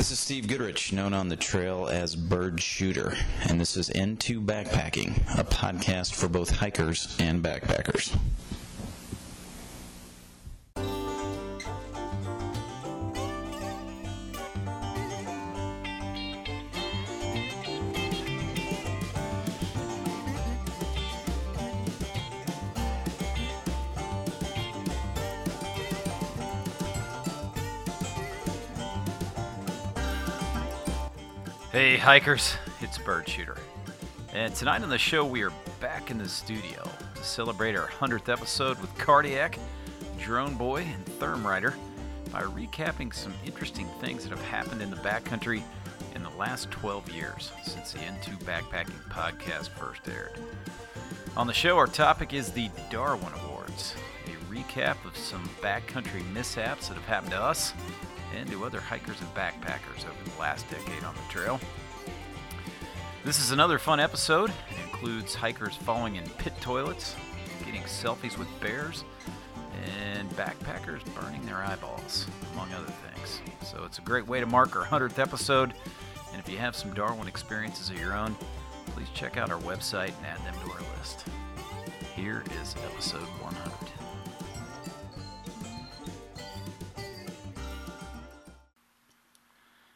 This is Steve Goodrich, known on the trail as Bird Shooter, and this is N2 Backpacking, a podcast for both hikers and backpackers. Hikers, it's Bird Shooter. And tonight on the show we are back in the studio to celebrate our 100th episode with Cardiac, Drone Boy, and Therm Rider by recapping some interesting things that have happened in the backcountry in the last 12 years since the N2 Backpacking podcast first aired. On the show, our topic is the Darwin Awards, a recap of some backcountry mishaps that have happened to us and to other hikers and backpackers over the last decade on the trail. This is another fun episode. It includes hikers falling in pit toilets, getting selfies with bears, and backpackers burning their eyeballs, among other things. So it's a great way to mark our 100th episode. And if you have some Darwin experiences of your own, please check out our website and add them to our list. Here is episode 100.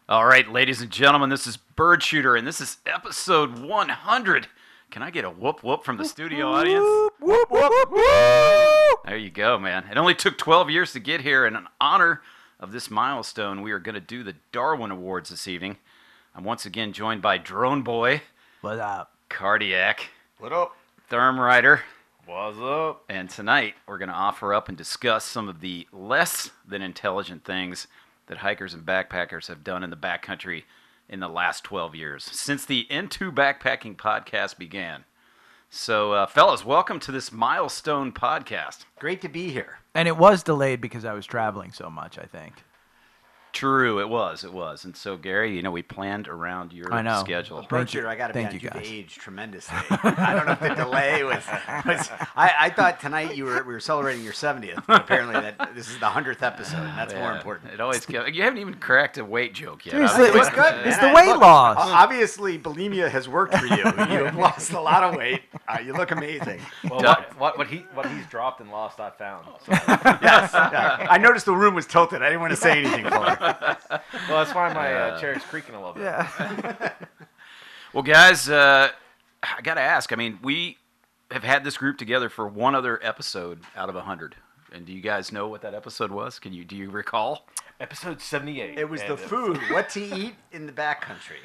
All right, ladies and gentlemen, this is Bird Shooter, and this is episode 100. Can I get a whoop whoop from the studio audience? Whoop, whoop, whoop. There you go, man. It only took 12 years to get here, and in honor of this milestone, we are going to do the Darwin Awards this evening. I'm once again joined by Drone Boy, What up? Cardiac, What up? Therm Rider, What's up? and tonight we're going to offer up and discuss some of the less than intelligent things that hikers and backpackers have done in the backcountry in the last 12 years, since the N2 Backpacking podcast began. So, uh, fellas, welcome to this milestone podcast. Great to be here. And it was delayed because I was traveling so much, I think. True, it was, it was. And so, Gary, you know, we planned around your I know. schedule. Thank Bird you. Shooter, I got to be Thank on you, you guys. age tremendously. I don't know if the delay was. was I, I thought tonight you were we were celebrating your 70th, but apparently that this is the 100th episode, and that's more important. It always go- You haven't even cracked a weight joke yet. Seriously, I was it's good, It's the I- weight look, loss. Obviously, bulimia has worked for you. You've lost a lot of weight. Uh, you look amazing. Well, what, what, what he what he's dropped and lost, I found. So, Yes. yeah. I noticed the room was tilted. I didn't want to say anything for you. well, that's why my uh, chair is creaking a little bit. Yeah. Well, guys, uh, I got to ask. I mean, we have had this group together for one other episode out of a hundred. And do you guys know what that episode was? Can you do you recall? Episode seventy-eight. It was the food. What to eat in the backcountry.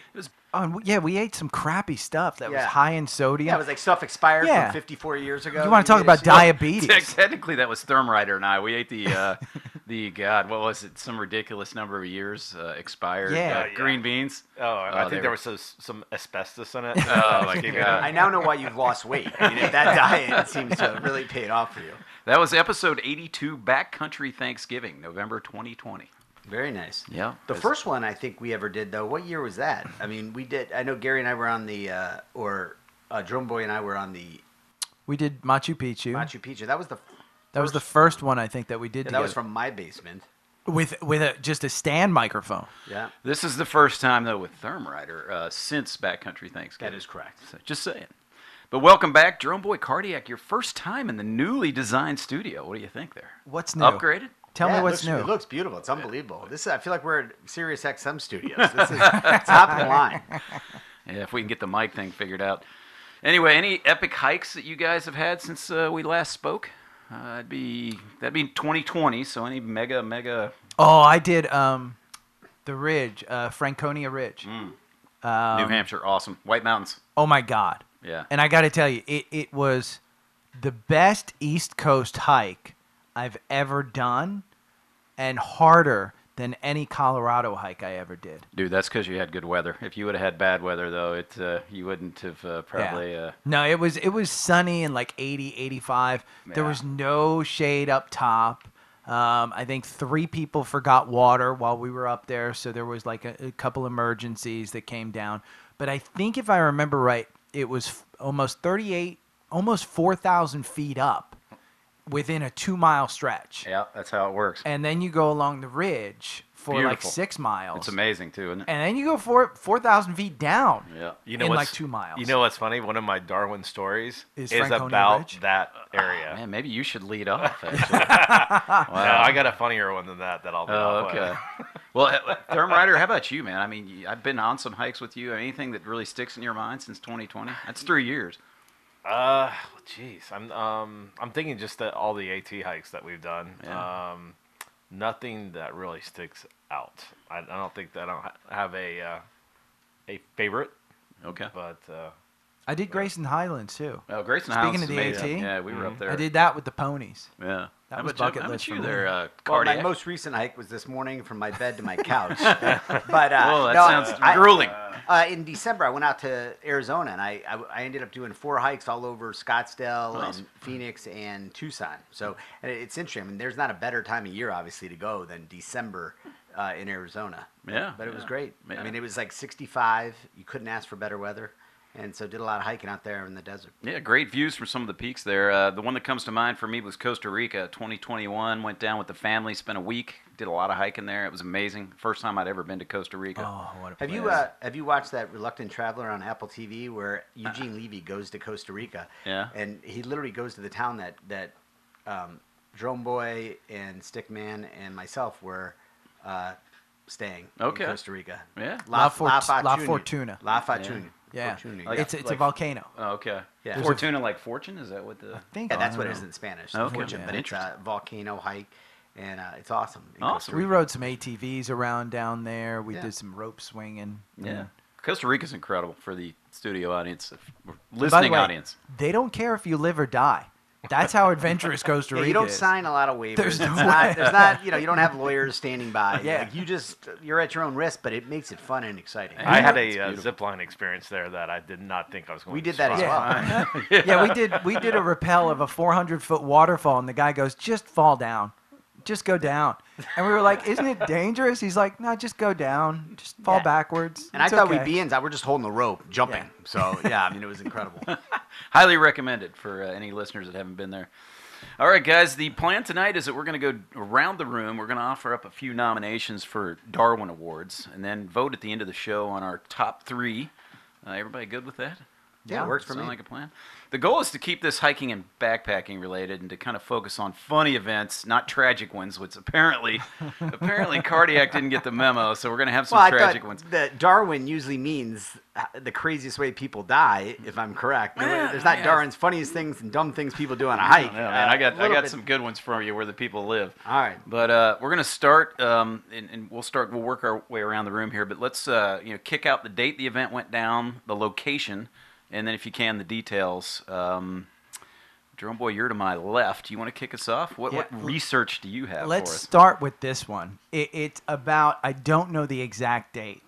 Oh, and we- yeah, we ate some crappy stuff that was Yeah. high in sodium. Yeah, it was like stuff expired Yeah. from 54 years ago. you want to talk made about us- diabetes? Technically, that was Thermrider and I. We ate the uh, the God, what was it? Some ridiculous number of years uh, expired Yeah. uh, Oh, yeah. green beans. Oh, and Oh, I they think there were- was some, some asbestos in it. Oh my Gave me God. I now know why you've lost weight. I mean, that diet seems to have really paid off for you. That was episode 82, Backcountry Thanksgiving, November 2020. Very nice. Yeah. The first one I think we ever did though. What year was that? I mean, we did. I know Gary and I were on the, uh, or uh, Drone Boy and I were on the we did Machu Picchu. Machu Picchu. That was the. that was the first one I think that we did Yeah, that was together. from my basement. with with a, just a stand microphone. Yeah, This is the first time, though, with Thermrider uh, since Backcountry Thanksgiving. that is correct. So, just saying. But welcome back, Drone Boy Cardiac, your first time in the newly designed studio. What do you think there? What's new? Upgraded? Tell Yeah, me it what's looks, new. It looks beautiful. It's unbelievable. This is, I feel like we're at Sirius XM Studios. This is top of the line. Yeah, if we can get the mic thing figured out. Anyway, any epic hikes that you guys have had since uh, we last spoke? Uh, that'd be that'd be 2020. So any mega mega. oh, I did um, the Ridge, uh, Franconia Ridge. Mm. Um, New Hampshire, awesome. White Mountains. Oh my God! Yeah. And I got to tell you, it, it was the best East Coast hike I've ever done and harder than any Colorado hike I ever did. Dude, that's because you had good weather. If you would have had bad weather, though, it uh, you wouldn't have uh, probably. Uh, No, it was it was sunny and like 80, 85. There was no shade up top. Um, I think three people forgot water while we were up there, so there was like a, a couple emergencies that came down. But I think if I remember right, it was f- almost 38, almost 4,000 feet up within a two mile stretch. Yeah, that's how it works. And then you go along the ridge for like six miles. It's amazing too, isn't it? And then you go four four thousand feet down. Yeah. You know in what's, like two miles. You know what's funny? One of my Darwin stories Is is, about Ridge? that area. Man, maybe you should lead off. Actually. No, I got a funnier one than that that I'll be Oh, okay. well, uh, Therm Rider, how about you, man? I mean, I've been on some hikes with you. Anything that really sticks in your mind since 2020? That's three years. Uh, jeez, I'm um I'm thinking just that all the AT hikes that we've done. Yeah. Um, nothing that really sticks out. I, I don't think that I don't ha- have a uh, a favorite, Okay. but uh, I did Grayson Highlands too. Well, Grayson Highlands. Speaking House of the amazing. AT, Yeah, we were up there. I did that with the ponies. Yeah. That how was about bucket how list about you me. there, uh, Well, cardiac? my most recent hike was this morning from my bed to my couch. but uh, Whoa, that no, sounds I- grueling. Uh, in December, I went out to Arizona, and I, I, I ended up doing four hikes all over Scottsdale Nice. and Phoenix and Tucson. So and it's interesting. I mean, there's not a better time of year, obviously, to go than December uh, in Arizona. Yeah, but it was great. Yeah. I mean, it was like 65. You couldn't ask for better weather, and so did a lot of hiking out there in the desert. Yeah, great views from some of the peaks there. Uh, the one that comes to mind for me was Costa Rica, 2021. Went down with the family, spent a week, did a lot of hiking there. It was amazing. First time I'd ever been to Costa Rica. Oh, what a Have you uh, have you watched that Reluctant Traveler on Apple TV where Eugene Levy goes to Costa Rica? Yeah. And he literally goes to the town that that um, Drone Boy and Stickman and myself were uh, staying Okay. in Costa Rica. Yeah. La Fort- La Fortuna. La Fortuna. Yeah, Fortuna, Like- it's it's a volcano. Oh, okay. Yeah. There's a- Fortuna like fortune? Is that what the? I think Yeah, that's don't what it is in Spanish. Okay. Fortune, Yeah. but it's a volcano hike, and uh, it's awesome. Awesome. We rode some ATVs around down there. We Yeah. did some rope swinging. Yeah. Costa Rica's incredible for the studio audience, if- By the listening way, audience. They don't care if you live or die. That's how adventurous Costa Yeah, Rica you don't is. sign a lot of waivers. There's There's, no not, way. there's not, you know, you don't have lawyers standing by. Yeah. Like, you just, you're at your own risk, but it makes it fun and exciting. I had a uh, beautiful. zip line experience there that I did not think I was going. To see. We to did that as survive. well. yeah, we did. We did a rappel of a 400 foot waterfall, and the guy goes, "Just fall down, just go down." And we were like, "Isn't it dangerous?" He's like, "No, just go down, just fall Yeah. backwards." And I thought okay." we'd be in. I were just holding the rope, jumping. Yeah. So yeah, I mean, it was incredible. Highly recommended for uh, any listeners that haven't been there. All right, guys. The plan tonight is that we're going to go around the room. We're going to offer up a few nominations for Darwin Awards, and then vote at the end of the show on our top three. Uh, everybody good with that? Yeah, it works for Sound me. like a plan. The goal is to keep this hiking and backpacking related, and to kind of focus on funny events, not tragic ones. Which apparently, apparently, cardiac didn't get the memo, so we're going to have some well, I tragic thought ones. that Darwin usually means uh, the craziest way people die, if I'm correct. Yeah, There's not yeah. Darwin's funniest things and dumb things people do on a hike. Yeah, man, I got Uh, I got bit- some good ones for you where the people live. All right. But uh, we're gonna start, um, and, and we'll start. We'll work our way around the room here. But let's, uh, you know, kick out the date the event went down, the location, and then if you can, the details. Um, Drone Boy, you're to my left. You want to kick us off? What, what research do you have Let's start with this one. It, it's about. I don't know the exact date,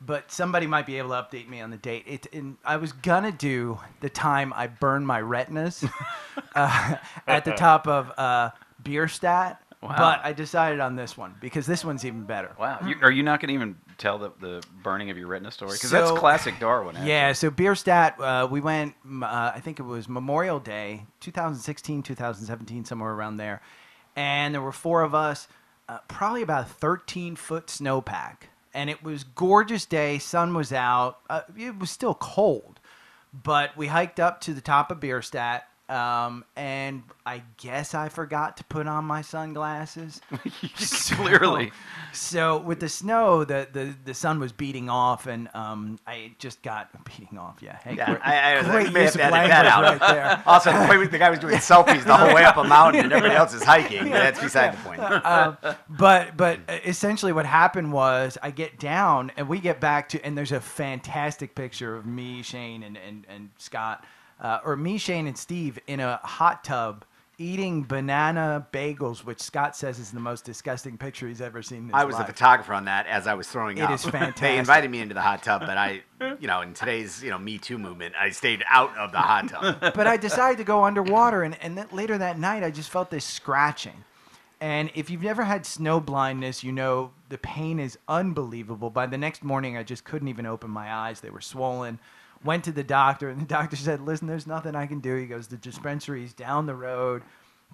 but somebody might be able to update me on the date. It. And I was gonna do the time I burned my retinas uh, at the top of uh, Bierstadt, Wow. but I decided on this one because this one's even better. Wow, you, are you not going to even tell the, the burning of your retina story? Because So- that's classic Darwin. Actually. Yeah, so Bierstadt, uh, we went, uh, I think it was Memorial Day, 2016, 2017, somewhere around there. And there were four of us, uh, probably about a 13 foot snowpack. And it was gorgeous day, sun was out. Uh, it was still cold. But we hiked up to the top of Bierstadt. Um, and I guess I forgot to put on my sunglasses. So- Clearly. So with the snow, the, the, the sun was beating off, and um, I just got beating off. Yeah, hey, Yeah, great, I, I was great we use of language that out. right there. Also, the, way the guy was doing selfies the whole way up a mountain and everybody else is hiking. but That's beside the point. um, but but essentially what happened was I get down and we get back to and there's a fantastic picture of me, Shane, and and, and Scott, uh, or me, Shane, and Steve in a hot tub eating banana bagels, which Scott says is the most disgusting picture he's ever seen. I was life. the photographer on that as I was throwing It up. is They invited me into the hot tub, but I, you know, in today's you know Me Too movement, I stayed out of the hot tub. but I decided to go underwater, and, and then later that night, I just felt this scratching. And if you've never had snow blindness, you know the pain is unbelievable. By the next morning, I just couldn't even open my eyes; they were swollen. Went to the doctor, and the doctor said, "Listen, there's nothing I can do." He goes, "The dispensary's down the road.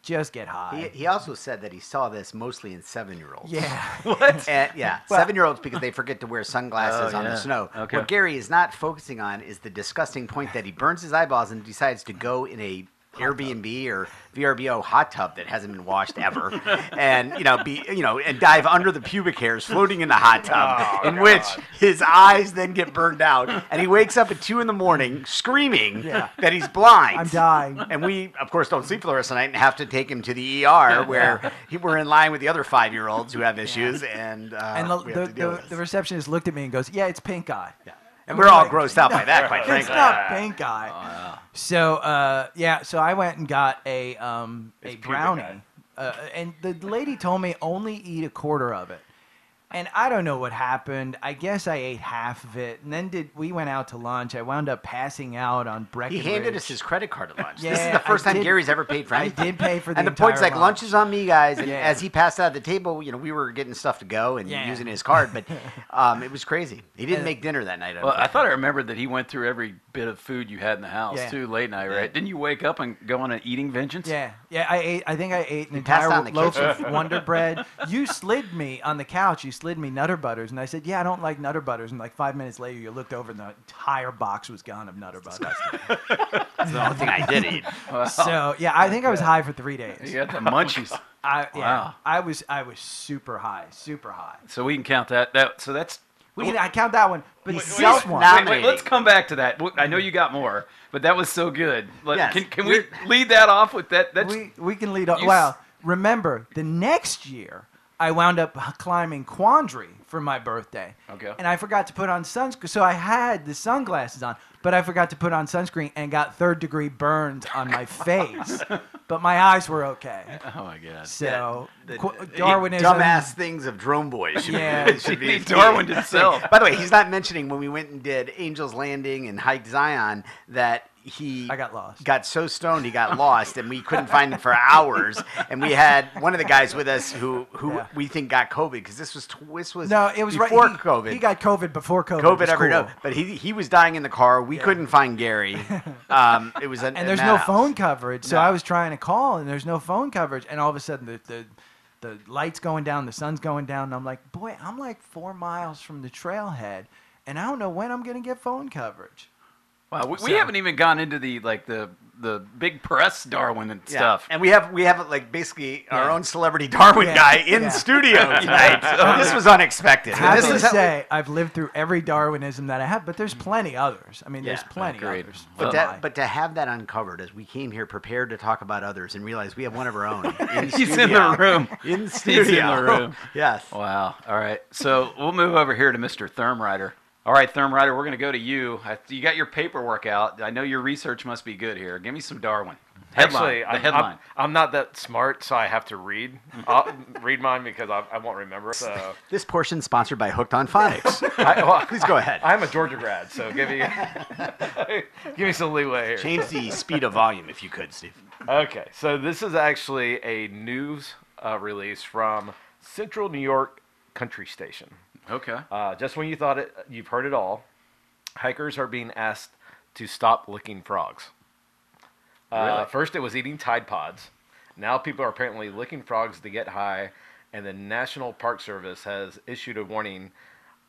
just get high. He, he also said that he saw this mostly in seven-year-olds. yeah. What? And, yeah, Well- seven-year-olds because they forget to wear sunglasses Oh, on yeah. the snow. Okay. What Gary is not focusing on is the disgusting point that he burns his eyeballs and decides to go in a Airbnb or VRBO hot tub that hasn't been washed ever, and you know, be you know, and dive under the pubic hairs floating in the hot tub, Oh, in which his eyes then get burned out, and he wakes up at two in the morning screaming Yeah. that he's blind. I'm dying. And we, of course, don't sleep for the rest of the night and have to take him to the ER where he, we're in line with the other five year olds who have issues. And, uh, And the, the, the, the receptionist looked at me and goes, "Yeah, it's pink eye." Yeah. And we're all like, grossed out by that, quite It's frankly. not pink eye. So uh, yeah, so I went and got a um, a brownie, uh, and the lady told me only eat a quarter of it. And I don't know what happened. I guess I ate half of it, and then did we went out to lunch. I wound up passing out on breakfast. He handed us his credit card at lunch. this is the first I time did- Gary's ever paid for I anything. did pay for the And the point's entire like, lunch lunch. is on me, guys. And Yeah. as he passed out at the table, you know, we were getting stuff to go and Yeah. using his card, but um, it was crazy. He didn't And- make dinner that night. Well, I thought I remembered that he went through every bit of food you had in the house Yeah. too late night, right? Didn't you wake up and go on an eating vengeance? Yeah, yeah. I ate. I think I ate an He passed entire out in the loaf kitchen. of Wonder Bread. You slid me on the couch. You slid me Nutter Butters, and I said, "Yeah, I don't like Nutter Butters." And like five minutes later, you looked over, and the entire box was gone of Nutter Butters. That's the only thing I did eat. So yeah, I think I was high for three days. You got the munchies. I, yeah, Wow. I was. I was super high, super high. so we can count that. That so that's. We can, I count that one, but Wait, the wait, self one. Wait, wait, let's come back to that. W- I know you got more, but that was so good. Let, Yes, can can we lead that off with that? That's we we can lead up. You Well, remember the next year I wound up climbing Quandary for my birthday. Okay. And I forgot to put on sunscreen, so I had the sunglasses on, but I forgot to put on sunscreen and got third degree burns on my face. but my eyes were okay. oh my god. So The- qu- Darwinism. Dumbass things of drone boys. Should Yeah. be, should be Darwin himself. By the way, he's not mentioning when we went and did Angel's Landing and hiked Zion that he I got lost. got so stoned he got lost and we couldn't find him for hours and we had one of the guys with us who who Yeah. we think got covid because this was this was No, it was right. before he, covid He got COVID before COVID. covid ever cool. know but he he was dying in the car we couldn't find gary um it was a, and there's no phone coverage. So No. I was trying to call, and there's no phone coverage. And all of a sudden, the, the the lights going down, the sun's going down, and I'm like, boy, I'm like four miles from the trailhead, and I don't know when I'm gonna get phone coverage. Wow, we, we haven't even gone into the like the the big press Darwin and Yeah. stuff. And we have we have like basically our own celebrity Darwin Yeah. guy in Yeah. studio tonight. So this was unexpected. Happy this to is how- say I've lived through every Darwinism that I have, but there's plenty others. I mean, there's plenty Great. others. But Well, that, but to have that uncovered as we came here prepared to talk about others and realize we have one of our own in He's in the room. In studio. He's in the room. yes. Wow. All right. So we'll move over here to Mr. Thermrider. All right, Thermrider, we're going to go to you. You got your paperwork out. I know your research must be good here. Give me some Darwin. Headline. Actually, the I'm, headline. I'm, I'm not that smart, so I have to read. I'll read mine because I, I won't remember. So, This portion sponsored by Hooked on Phonics. I, well, Please go ahead. I'm a Georgia grad, so give me give me some leeway here. Change the speed of volume if you could, Steve. Okay, so this is actually a news uh, release from Central New York Country Station. Okay. Uh, just when you thought it, you've heard it all, hikers are being asked to stop licking frogs. Uh, Really? First, it was eating Tide Pods. Now, people are apparently licking frogs to get high, and the National Park Service has issued a warning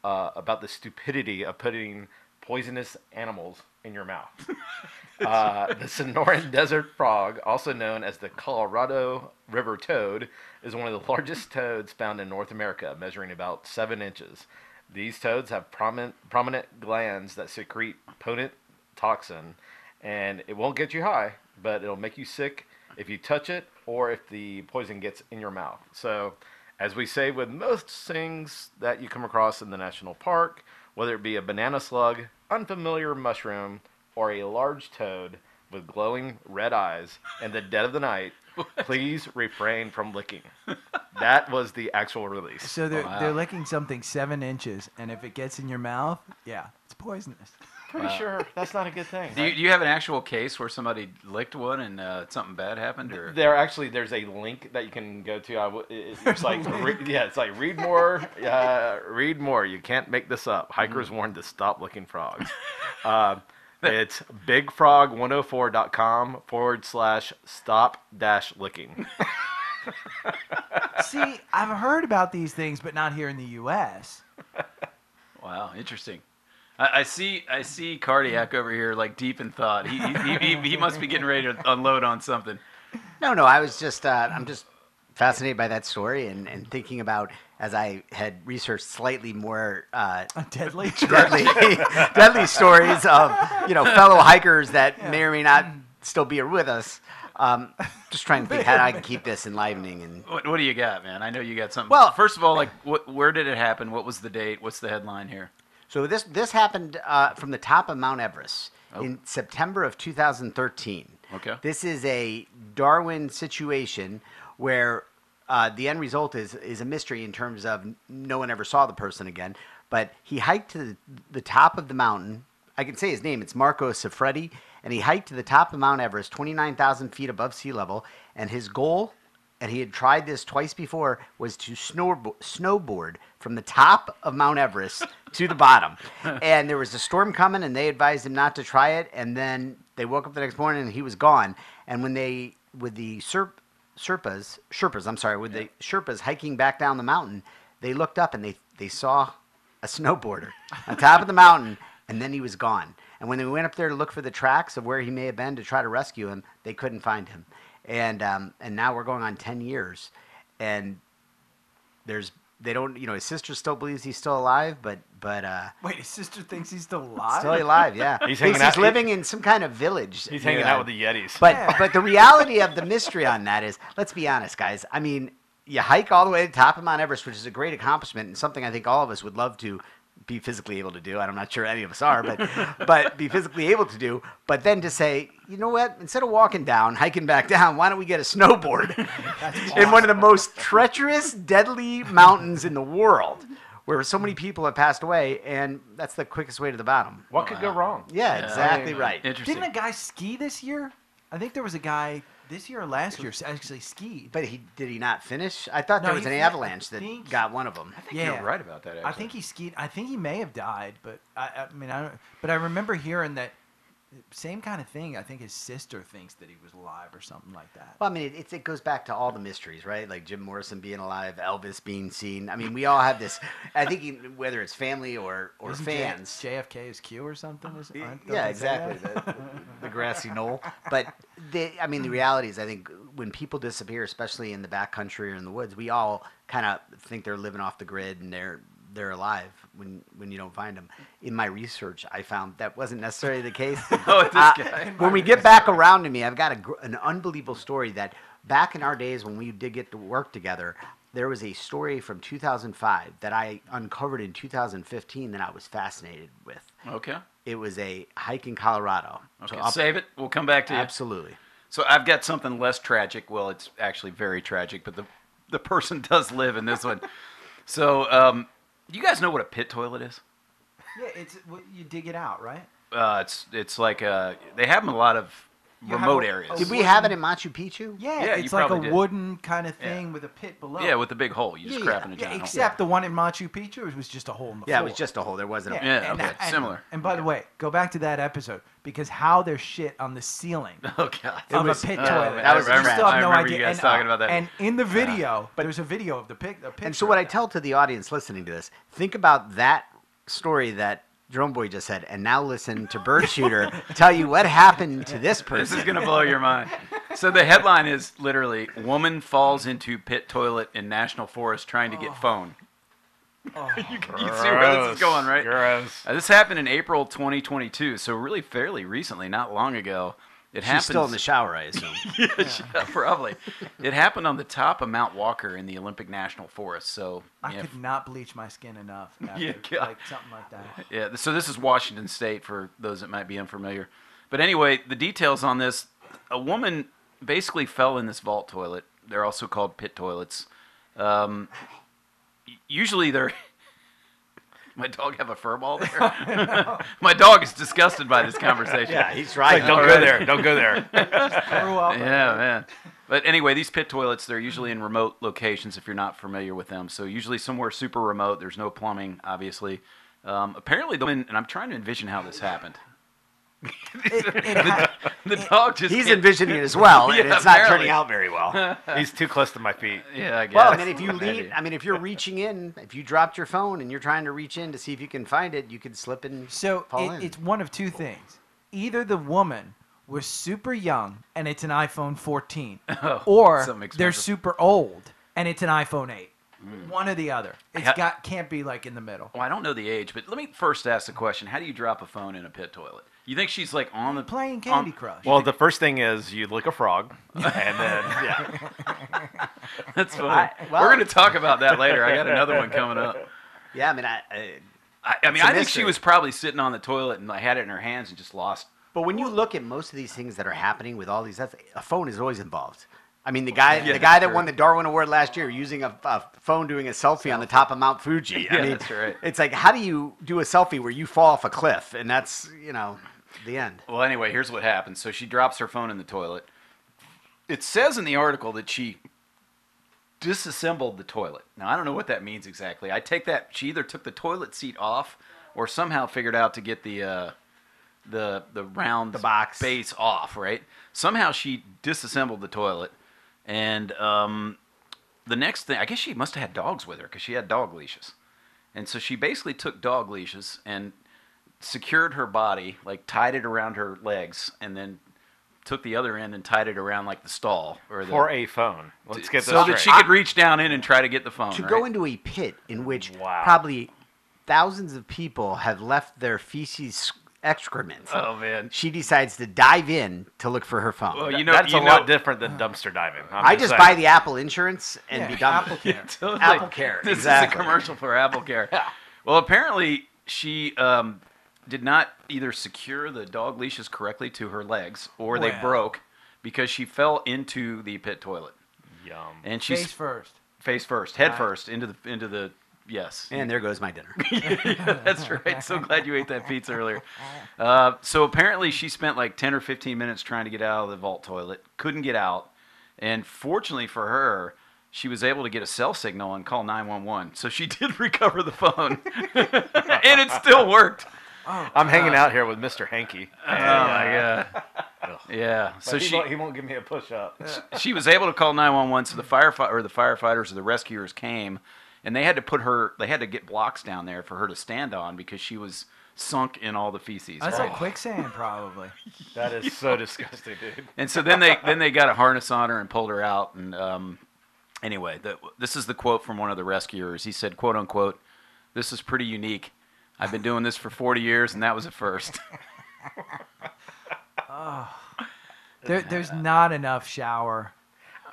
uh, about the stupidity of putting poisonous animals in your mouth. uh, the Sonoran Desert frog, also known as the Colorado River toad, is one of the largest toads found in North America, measuring about seven inches. These toads have prominent, prominent glands that secrete potent toxin, and it won't get you high, but it'll make you sick if you touch it or if the poison gets in your mouth. So, as we say with most things that you come across in the national park, whether it be a banana slug, unfamiliar mushroom, or a large toad with glowing red eyes in the dead of the night, please refrain from licking. That was the actual release. So they're Wow. they're licking something seven inches, and if it gets in your mouth, yeah, it's poisonous. Pretty sure that's not a good thing. Do you, do you have an actual case where somebody licked one and uh, something bad happened? Or There actually, there's a link that you can go to. I w- it's like, re- yeah, it's like read more, uh, read more. You can't make this up. Hikers warned to stop licking frogs. Uh, It's bigfrog104.com forward slash stop dash licking. See, I've heard about these things, but not here in the U.S. Wow, interesting. I, I see. I see cardiac over here, like deep in thought. He he, he, he must be getting ready to unload on something. No, no, I was just, uh, I'm just fascinated by that story and, and thinking about as I had researched slightly more uh, Deadly. deadly, deadly stories of you know fellow hikers that may or may not still be with us. Um, just trying to think how I can keep this enlivening and What, what do you got, man? I know you got something. Well- first of all, like, what, where did it happen? What was the date? What's the headline here? So this this happened uh, from the top of Mount Everest in September of 2013. Okay. This is a Darwin situation where uh, the end result is is a mystery in terms of no one ever saw the person again. But he hiked to the, the top of the mountain. I can say his name. It's Marco Siffredi, and he hiked to the top of Mount Everest, 29,000 feet above sea level. And his goal, and he had tried this twice before, was to snowbo- snowboard from the top of Mount Everest to the bottom. And there was a storm coming, and they advised him not to try it. And then they woke up the next morning, and he was gone. And when they, with the Serp, Sherpas, Sherpas, I'm sorry, with the Sherpas hiking back down the mountain, they looked up and they, they saw a snowboarder on top of the mountain, and then he was gone. And when they went up there to look for the tracks of where he may have been to try to rescue him, they couldn't find him. And um, and now we're going on ten years, and there's they don't you know his sister still believes he's still alive, but but uh, Wait, his sister thinks he's still alive. still alive, yeah. He's Thinks hanging out- He's living in some kind of village. He's hanging that. out with the Yetis. But Yeah. but the reality of the mystery on that is, let's be honest, guys. I mean, you hike all the way to the top of Mount Everest, which is a great accomplishment and something I think all of us would love to be physically able to do. and I'm not sure any of us are, but but be physically able to do. But then to say, you know what? Instead of walking down, hiking back down, why don't we get a snowboard in one of the most treacherous, deadly mountains in the world? Where so many people have passed away, and that's the quickest way to the bottom. what could go wrong? Yeah, exactly right. Interesting. Didn't a guy ski this year? I think there was a guy this year or last year actually skied. But he did he not finish? I thought No, there was an avalanche I that think- got one of them. I think Yeah. you're right about that. Actually. I think he skied. I think he may have died, but I, I mean, I don't. But I remember hearing that same kind of thing. I think his sister thinks that he was alive or something like that. Well, I mean, it, it's, it goes back to all the mysteries, right? Like Jim Morrison being alive, Elvis being seen. I mean, we all have this. I think even- whether it's family or or Isn't J- fans. JFK is Q or something? Is, aren't- don't yeah, they say that? exactly. The, the grassy knoll. But the, I mean, the reality is, I think when people disappear, especially in the backcountry or in the woods, we all kind of think they're living off the grid and they're they're alive when when you don't find them. In my research, I found that wasn't necessarily the case. Oh, this Uh, guy. when we get back around to me, I've got a, an unbelievable story that back in our days when we did get to work together, there was a story from 2005 that I uncovered in 2015 that I was fascinated with. Okay. It was a hike in Colorado. Okay. So up- Save it. We'll come back to you. absolutely. So I've got something less tragic. Well, it's actually very tragic, but the the person does live in this one. So, um, you guys know what a pit toilet is? Yeah, it's you dig it out, right? Uh, it's it's like uh, they have them a lot of remote a- areas. Did we have it in Machu Picchu? Yeah, Yeah, you it's like a did. wooden kind of Yeah. thing with a pit below. yeah, with a big hole. You just Yeah, crap yeah. in a yeah, giant hole. except the one in Machu Picchu it was just a hole in the Yeah, it was just a hole. There wasn't a. Yeah, and, okay, and- similar. And by the way, go back to that episode because how there's shit on the ceiling Oh god. of was- a pit oh, toilet. man, that was You a still have I no idea. you guys and, talking uh, about that. And in the video, but there's a video of the pic. A And so what I tell to the audience listening to this, think about that story that Drone Boy just said, and now listen to Bird Shooter tell you what happened to this person. This is gonna blow your mind. So the headline is literally: "Woman falls into pit toilet in national forest trying to get phone." you, can, you see where this is going, right? Gross. Uh, this happened in April 2022, so really fairly recently, not long ago. It She's happened. still in the shower, I assume. yeah, yeah, probably. It happened on the top of Mount Walker in the Olympic National Forest. So I yeah, could not bleach my skin enough. After, Yeah, God. like something like that. Yeah, so this is Washington State for those that might be unfamiliar. But anyway, the details on this a woman basically fell in this vault toilet. They're also called pit toilets. Um, usually they're. My dog have a fur ball there? My dog is disgusted by this conversation. yeah, he's right. Like, don't go there. Don't go there. Grew up. Yeah, man. But anyway, these pit toilets, they're usually in remote locations if you're not familiar with them. So usually somewhere super remote. There's no plumbing, obviously. Um, apparently, the woman, and I'm trying to envision how this happened. It, it ha- The dog just He's can't- envisioning it as well, and Yeah, it's not apparently. turning out very well. He's too close to my feet. Yeah, I guess. Well, I mean, if you lean, I mean, if you're reaching in, if you dropped your phone and you're trying to reach in to see if you can find it, you could slip and So fall it, in. it's one of two things. Either the woman was super young and it's an iPhone 14, Oh, or something they're expensive. super old and it's an iPhone 8. Mm. One or the other. It's Ha- got can't be like in the middle. Well, I don't know the age, but let me first ask the question: How do you drop a phone in a pit toilet? You think she's like on the Playing Candy on- Crush. Well, the first thing is you lick a frog, and then yeah, That's funny. I- well- We're going to talk about that later. I got another one coming up. yeah, I mean, I, I, I, I mean, It's a I think she was probably sitting on the toilet and like, had it in her hands and just lost. but when you look at most of these things that are happening with all these, that's, a phone is always involved. I mean, the guy, Yeah, the guy that true. won the Darwin Award last year using a, a phone doing a selfie on the top of Mount Fuji. I Yeah, mean, that's right. It's like, how do you do a selfie where you fall off a cliff and that's, you know, the end? Well, anyway, here's what happens. So she drops her phone in the toilet. It says in the article that she disassembled the toilet. Now, I don't know what that means exactly. I take that she either took the toilet seat off or somehow figured out to get the uh, the the round The box. base off. Right? Somehow she disassembled the toilet, and um, the next thing, I guess she must have had dogs with her because she had dog leashes, and so she basically took dog leashes and secured her body, like tied it around her legs, and then took the other end and tied it around like the stall or the for a phone. Let's get this so that she could reach down in and try to get the phone. to right? go into a pit in which Wow. probably thousands of people have left their feces excrement. Oh man. She decides to dive in to look for her phone. Well, you know, that's you a know, lot different than dumpster diving. I'm I just saying. buy the Apple insurance and Yeah, be done. Apple with it. Care. Totally. Apple Care, This exactly. is a commercial for Apple Care. Well, apparently she um, did not either secure the dog leashes correctly to her legs, or they Well. broke because she fell into the pit toilet, Yum. and she's Face first. face first, head Right. first into the into the yes. And there goes my dinner. That's right. So glad you ate that pizza earlier. Uh, so apparently she spent like 10 or 15 minutes trying to get out of the vault toilet, couldn't get out, and fortunately for her, she was able to get a cell signal and call 911. So she did recover the phone, and it still worked. I'm hanging out here with Mr. Hanky. Oh my god. Yeah. So So he, she won't, he won't give me a push up. she was able to call 911 so the firefighter or the firefighters or the rescuers came and they had to put her they had to get blocks down there for her to stand on because she was sunk in all the feces That's right? like quicksand, probably. That is so disgusting, dude. and so then they then they got a harness on her and pulled her out and um, anyway the, this is the quote from one of the rescuers he said quote unquote this is pretty unique i've been doing this for 40 years and that was a first There, there's not enough shower.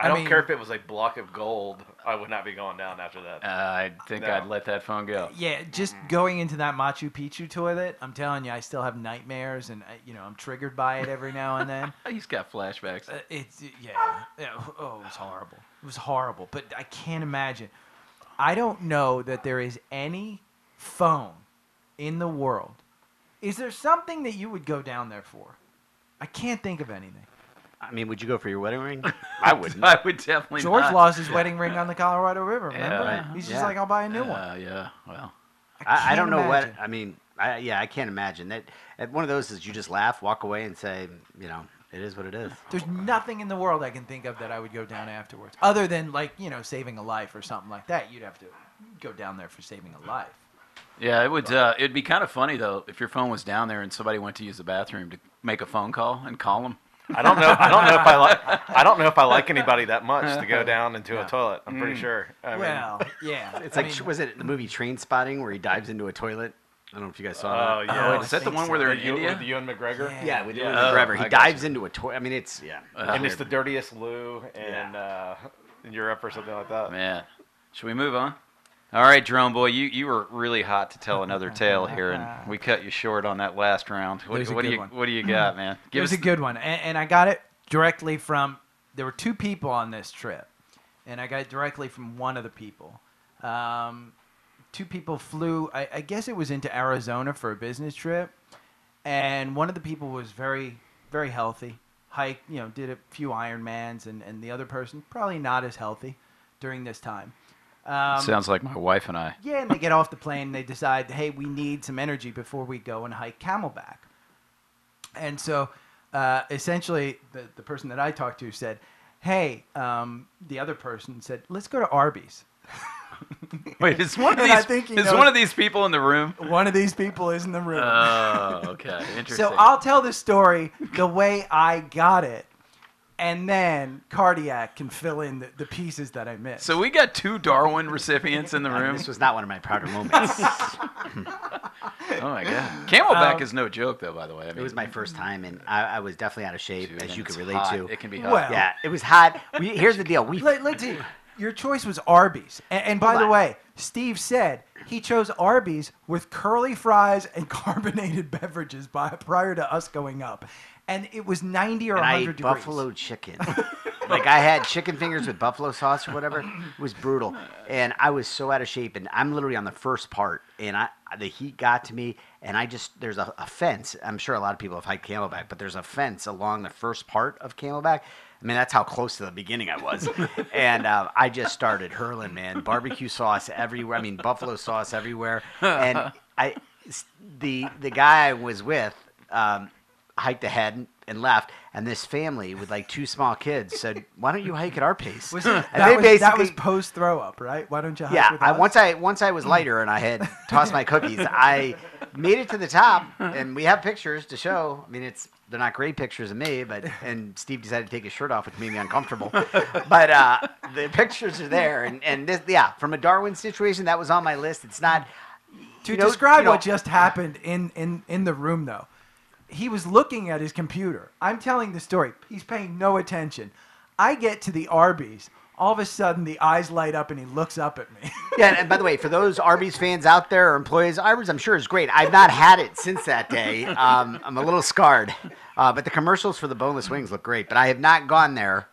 I, don't mean- care if it was a block of gold. I would not be going down after that. uh, i think No. i'd let that phone go Yeah, just going into that Machu Picchu toilet, I'm telling you, I still have nightmares, and I- you know, I'm triggered by it every now and then. he's got flashbacks Uh, it's yeah, yeah. Oh, it was horrible. It was horrible. But I can't imagine. I don't know that there is any phone in the world. Is there something that you would go down there for? I can't think of anything. I mean, would you go for your wedding ring? I wouldn't. i would definitely George not. lost his wedding ring on the Colorado River. Remember? Yeah. He's just Yeah. like, I'll buy a new one. Uh, yeah, well, I, I can't don't know imagine. what. I mean, I, yeah, I can't imagine that. At one of those is you just laugh, walk away, and say, you know, it is what it is. There's nothing in the world I can think of that I would go down afterwards, other than like you know saving a life or something like that. You'd have to go down there for saving a life. Yeah, it would. Uh, it'd be kind of funny though if your phone was down there and somebody went to use the bathroom to make a phone call and call them. I don't know. I don't know if I like. I don't know if I like anybody that much to go down into Yeah. a toilet. I'm pretty sure. I mean, well, yeah, It's I like, mean, was it the movie Trainspotting where he dives into a toilet? I don't know if you guys saw that. Oh that. yeah. Oh, Is that the one so. where they're in With Ewan- India? with Ewan McGregor. Yeah. Yeah, with Yeah. Ewan Oh, McGregor. He got dives into a toilet. I mean, it's yeah. and it's the dirtiest loo in uh, in Europe or something like that. Man, should we move on? All right, drone boy, you, you were really hot to tell another tale here, and we cut you short on that last round. What, what do you one. what do you got, man? it was us a good one, and, and I got it directly from. There were two people on this trip, and I got it directly from one of the people. Um, two people flew. I, I guess it was into Arizona for a business trip, and one of the people was very, very healthy. Hike, you know, did a few Ironmans, and and the other person probably not as healthy during this time. Um, Sounds like my wife and I. yeah, and they get off the plane. And they decide, hey, we need some energy before we go and hike Camelback. And so, uh, essentially, the the person that I talked to said, "Hey," um, the other person said, "Let's go to Arby's." Wait, is one of And I these think he is knows- one of these people in the room? One of these people is in the room. Oh, okay, interesting. So I'll tell the story the way I got it, and then Cardiac can fill in the, the pieces that I missed. So we got two Darwin recipients in the room. This was not one of my prouder moments. Oh my god, Camelback Um, is no joke, though. By the way, I mean, it was my first time, and I, I was definitely out of shape, dude, as you could it's relate hot. to. It can be hot. Well- Yeah, it was hot. We, here's the deal. We Let, let's see. Your choice was Arby's. And, and by Hold the on. way, Steve said he chose Arby's with curly fries and carbonated beverages by, prior to us going up. And it was 90 or and I 100 ate degrees. buffalo chicken. like I had chicken fingers with buffalo sauce or whatever. It was brutal, and I was so out of shape. And I'm literally on the first part, and I the heat got to me, and I just there's a, a fence. I'm sure a lot of people have hiked Camelback, but there's a fence along the first part of Camelback. I mean, that's how close to the beginning I was, and uh, I just started hurling, man. Barbecue sauce everywhere. I mean, buffalo sauce everywhere, and I the the guy I was with. Um, hiked ahead and left, and this family with like two small kids said, "Why don't you hike at our pace?" Was And that, they was, that was post throw up, right? Why don't you hike yeah. with I, once I once I was lighter and I had tossed my cookies, I made it to the top, and we have pictures to show. I mean, it's they're not great pictures of me, but and Steve decided to take his shirt off, which made me uncomfortable. but uh, the pictures are there, and and this yeah, from a Darwin situation, that was on my list. It's not. To you know- describe you know- what just happened in, in, in the room, though, he was looking at his computer. I'm telling the story. He's paying no attention. I get to the Arby's. All of a sudden, the eyes light up and he looks up at me. Yeah, and by the way, for those Arby's fans out there or employees, Arby's I'm sure is great. I've not had it since that day. Um, I'm a little scarred, uh, but the commercials for the boneless wings look great. But I have not gone there.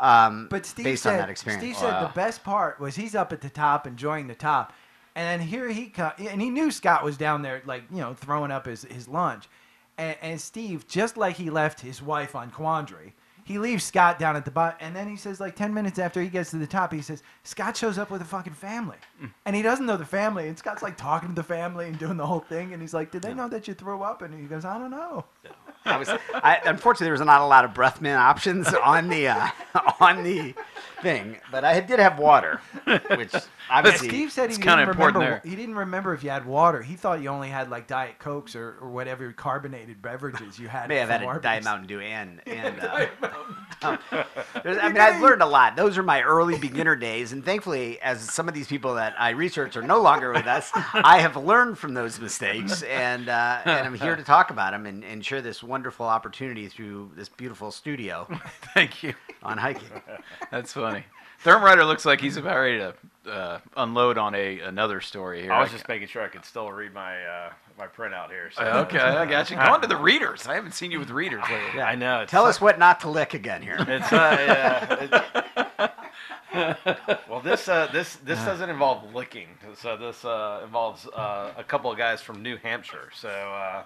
Um, But Steve based said, on that experience. Steve said the best part was he's up at the top enjoying the top, and then here he comes, and he knew Scott was down there, like you know, throwing up his his lunch, and, and Steve, just like he left his wife on Quandary, he leaves Scott down at the bottom, and then he says, like ten minutes after he gets to the top, he says Scott shows up with a fucking family, Mm. and he doesn't know the family, and Scott's like talking to the family and doing the whole thing, and he's like, did they know that you threw up? And he goes, I don't know. I was, I, unfortunately, there was not a lot of breath mint options on the uh, on the thing, but I did have water, which obviously Steve said he didn't remember. there. He didn't remember if you had water. He thought you only had like Diet Cokes or, or whatever carbonated beverages you had. may have had a Diet Mountain Dew and and. Uh, there's- I mean, I've learned a lot. Those are my early beginner days, and thankfully, as some of these people that I research are no longer with us, I have learned from those mistakes, and uh, and I'm here to talk about them and, and share this wonderful opportunity through this beautiful studio Thank you. on hiking. That's funny. Thermrider looks like he's about ready to uh, unload on a another story here. I was just making sure I could still read my uh, my printout here. So. okay. I got you. Go on to the readers. I haven't seen you with readers lately. Yeah, I know. It's Tell us what not to lick again here. It's uh, yeah. it- well, this uh, this this doesn't involve licking. So this uh, involves uh, a couple of guys from New Hampshire. So uh,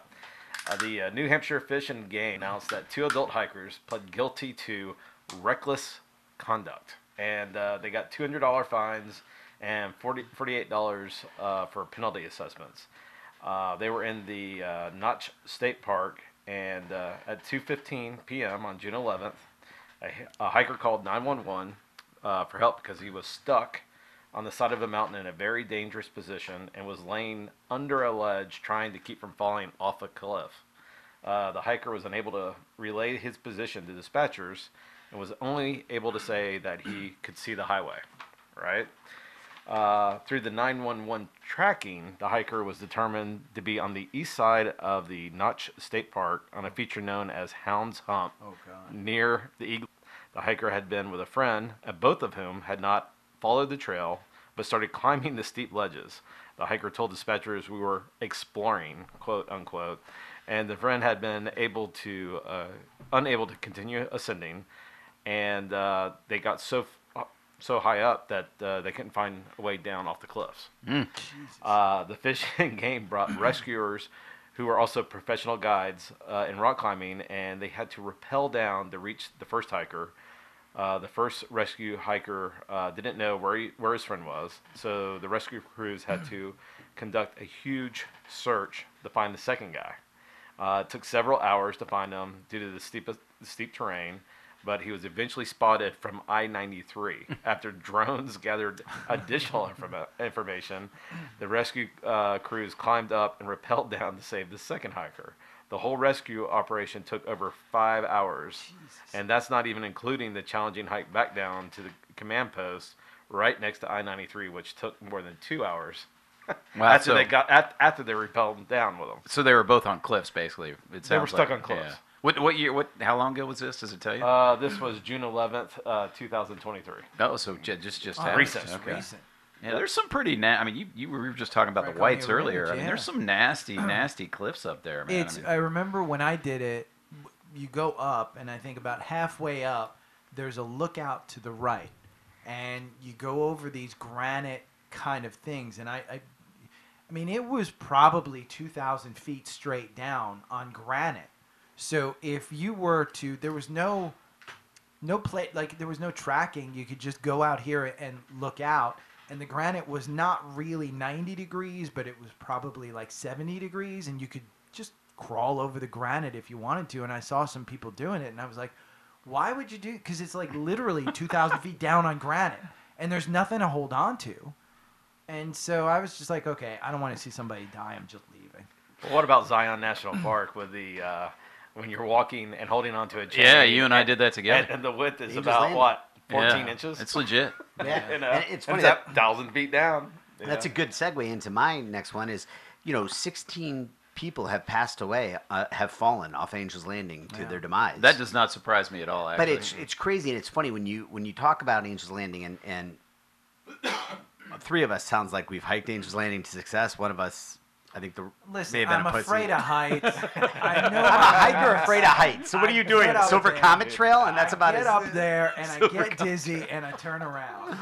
uh, the uh, New Hampshire Fish and Game announced that two adult hikers pled guilty to reckless conduct, and uh, they got two hundred dollar fines and 40 dollars uh, for penalty assessments. Uh, they were in the uh, Notch State Park, and uh, at 2:15 p.m. on June 11th, a, a hiker called 911 uh, for help because he was stuck on the side of a mountain in a very dangerous position and was laying under a ledge trying to keep from falling off a cliff. The hiker was unable to relay his position to dispatchers and was only able to say that he could see the highway. Right? Uh, through the 911 tracking, the hiker was determined to be on the east side of the Notch State Park on a feature known as Hound's Hump oh, near the Eagle. The hiker had been with a friend, both of whom had not followed the trail but started climbing the steep ledges. The hiker told dispatchers we were exploring, quote unquote, and the friend had been able to, uh, unable to continue ascending, and uh, they got so f- so high up that uh, they couldn't find a way down off the cliffs. Uh, the fishing game brought rescuers who were also professional guides uh, in rock climbing, and they had to rappel down to reach the first hiker. Uh, the first rescue hiker uh, didn't know where, he, where his friend was, so the rescue crews had to conduct a huge search to find the second guy. Uh, it took several hours to find him due to the steep, the steep terrain, but he was eventually spotted from I-93 after drones gathered additional informa- information. The rescue uh, crews climbed up and rappelled down to save the second hiker. The whole rescue operation took over five hours, and that's not even including the challenging hike back down to the command post right next to I-93, which took more than two hours. Wow, after so- they got at, after they repelled down with them. So they were both on cliffs, basically. It They were stuck like. on cliffs. Yeah. What what year? What? How long ago was this? Does it tell you? Uh, this was June 11th, uh, 2023. oh, so ju- just just Oh, happened. recent. Okay. Recent. Yeah, there's some pretty. Na- I mean, you, you were just talking about the whites earlier. Ridge, I mean, there's some nasty, nasty cliffs up there, man. It's. I I, remember when I did it. You go up, and I think about halfway up, there's a lookout to the right, and you go over these granite kind of things, and I. I I mean, it was probably 2,000 feet straight down on granite. So if you were to, there was no, no plate, like there was no tracking. You could just go out here and look out. And the granite was not really 90 degrees, but it was probably like 70 degrees. And you could just crawl over the granite if you wanted to. And I saw some people doing it. And I was like, why would you do? Because it's like literally 2,000 feet down on granite. And there's nothing to hold on to. And so I was just like, okay, I don't want to see somebody die. I'm just leaving. Well, what about Zion National Park with the uh, when you're walking and holding onto a chain? Yeah, you and I did that together. And, and the width is Angels about Landing. what, 14 yeah, inches? It's legit. Yeah, You know, and it's funny it's that a thousand feet down. you That's a good segue into my next one. Is you know, 16 people have passed away, uh, have fallen off Angel's Landing to their demise. That does not surprise me at all. Actually. but it's it's crazy and it's funny when you when you talk about Angel's Landing and and three of us sounds like we've hiked Angel's Landing to success. One of us, I think the Listen, I'm afraid of heights. I know I'm a hiker afraid of heights. So what are you I doing? Silver there, Comet dude. Trail, and that's about it. I as. get up there and I get dizzy and I turn around.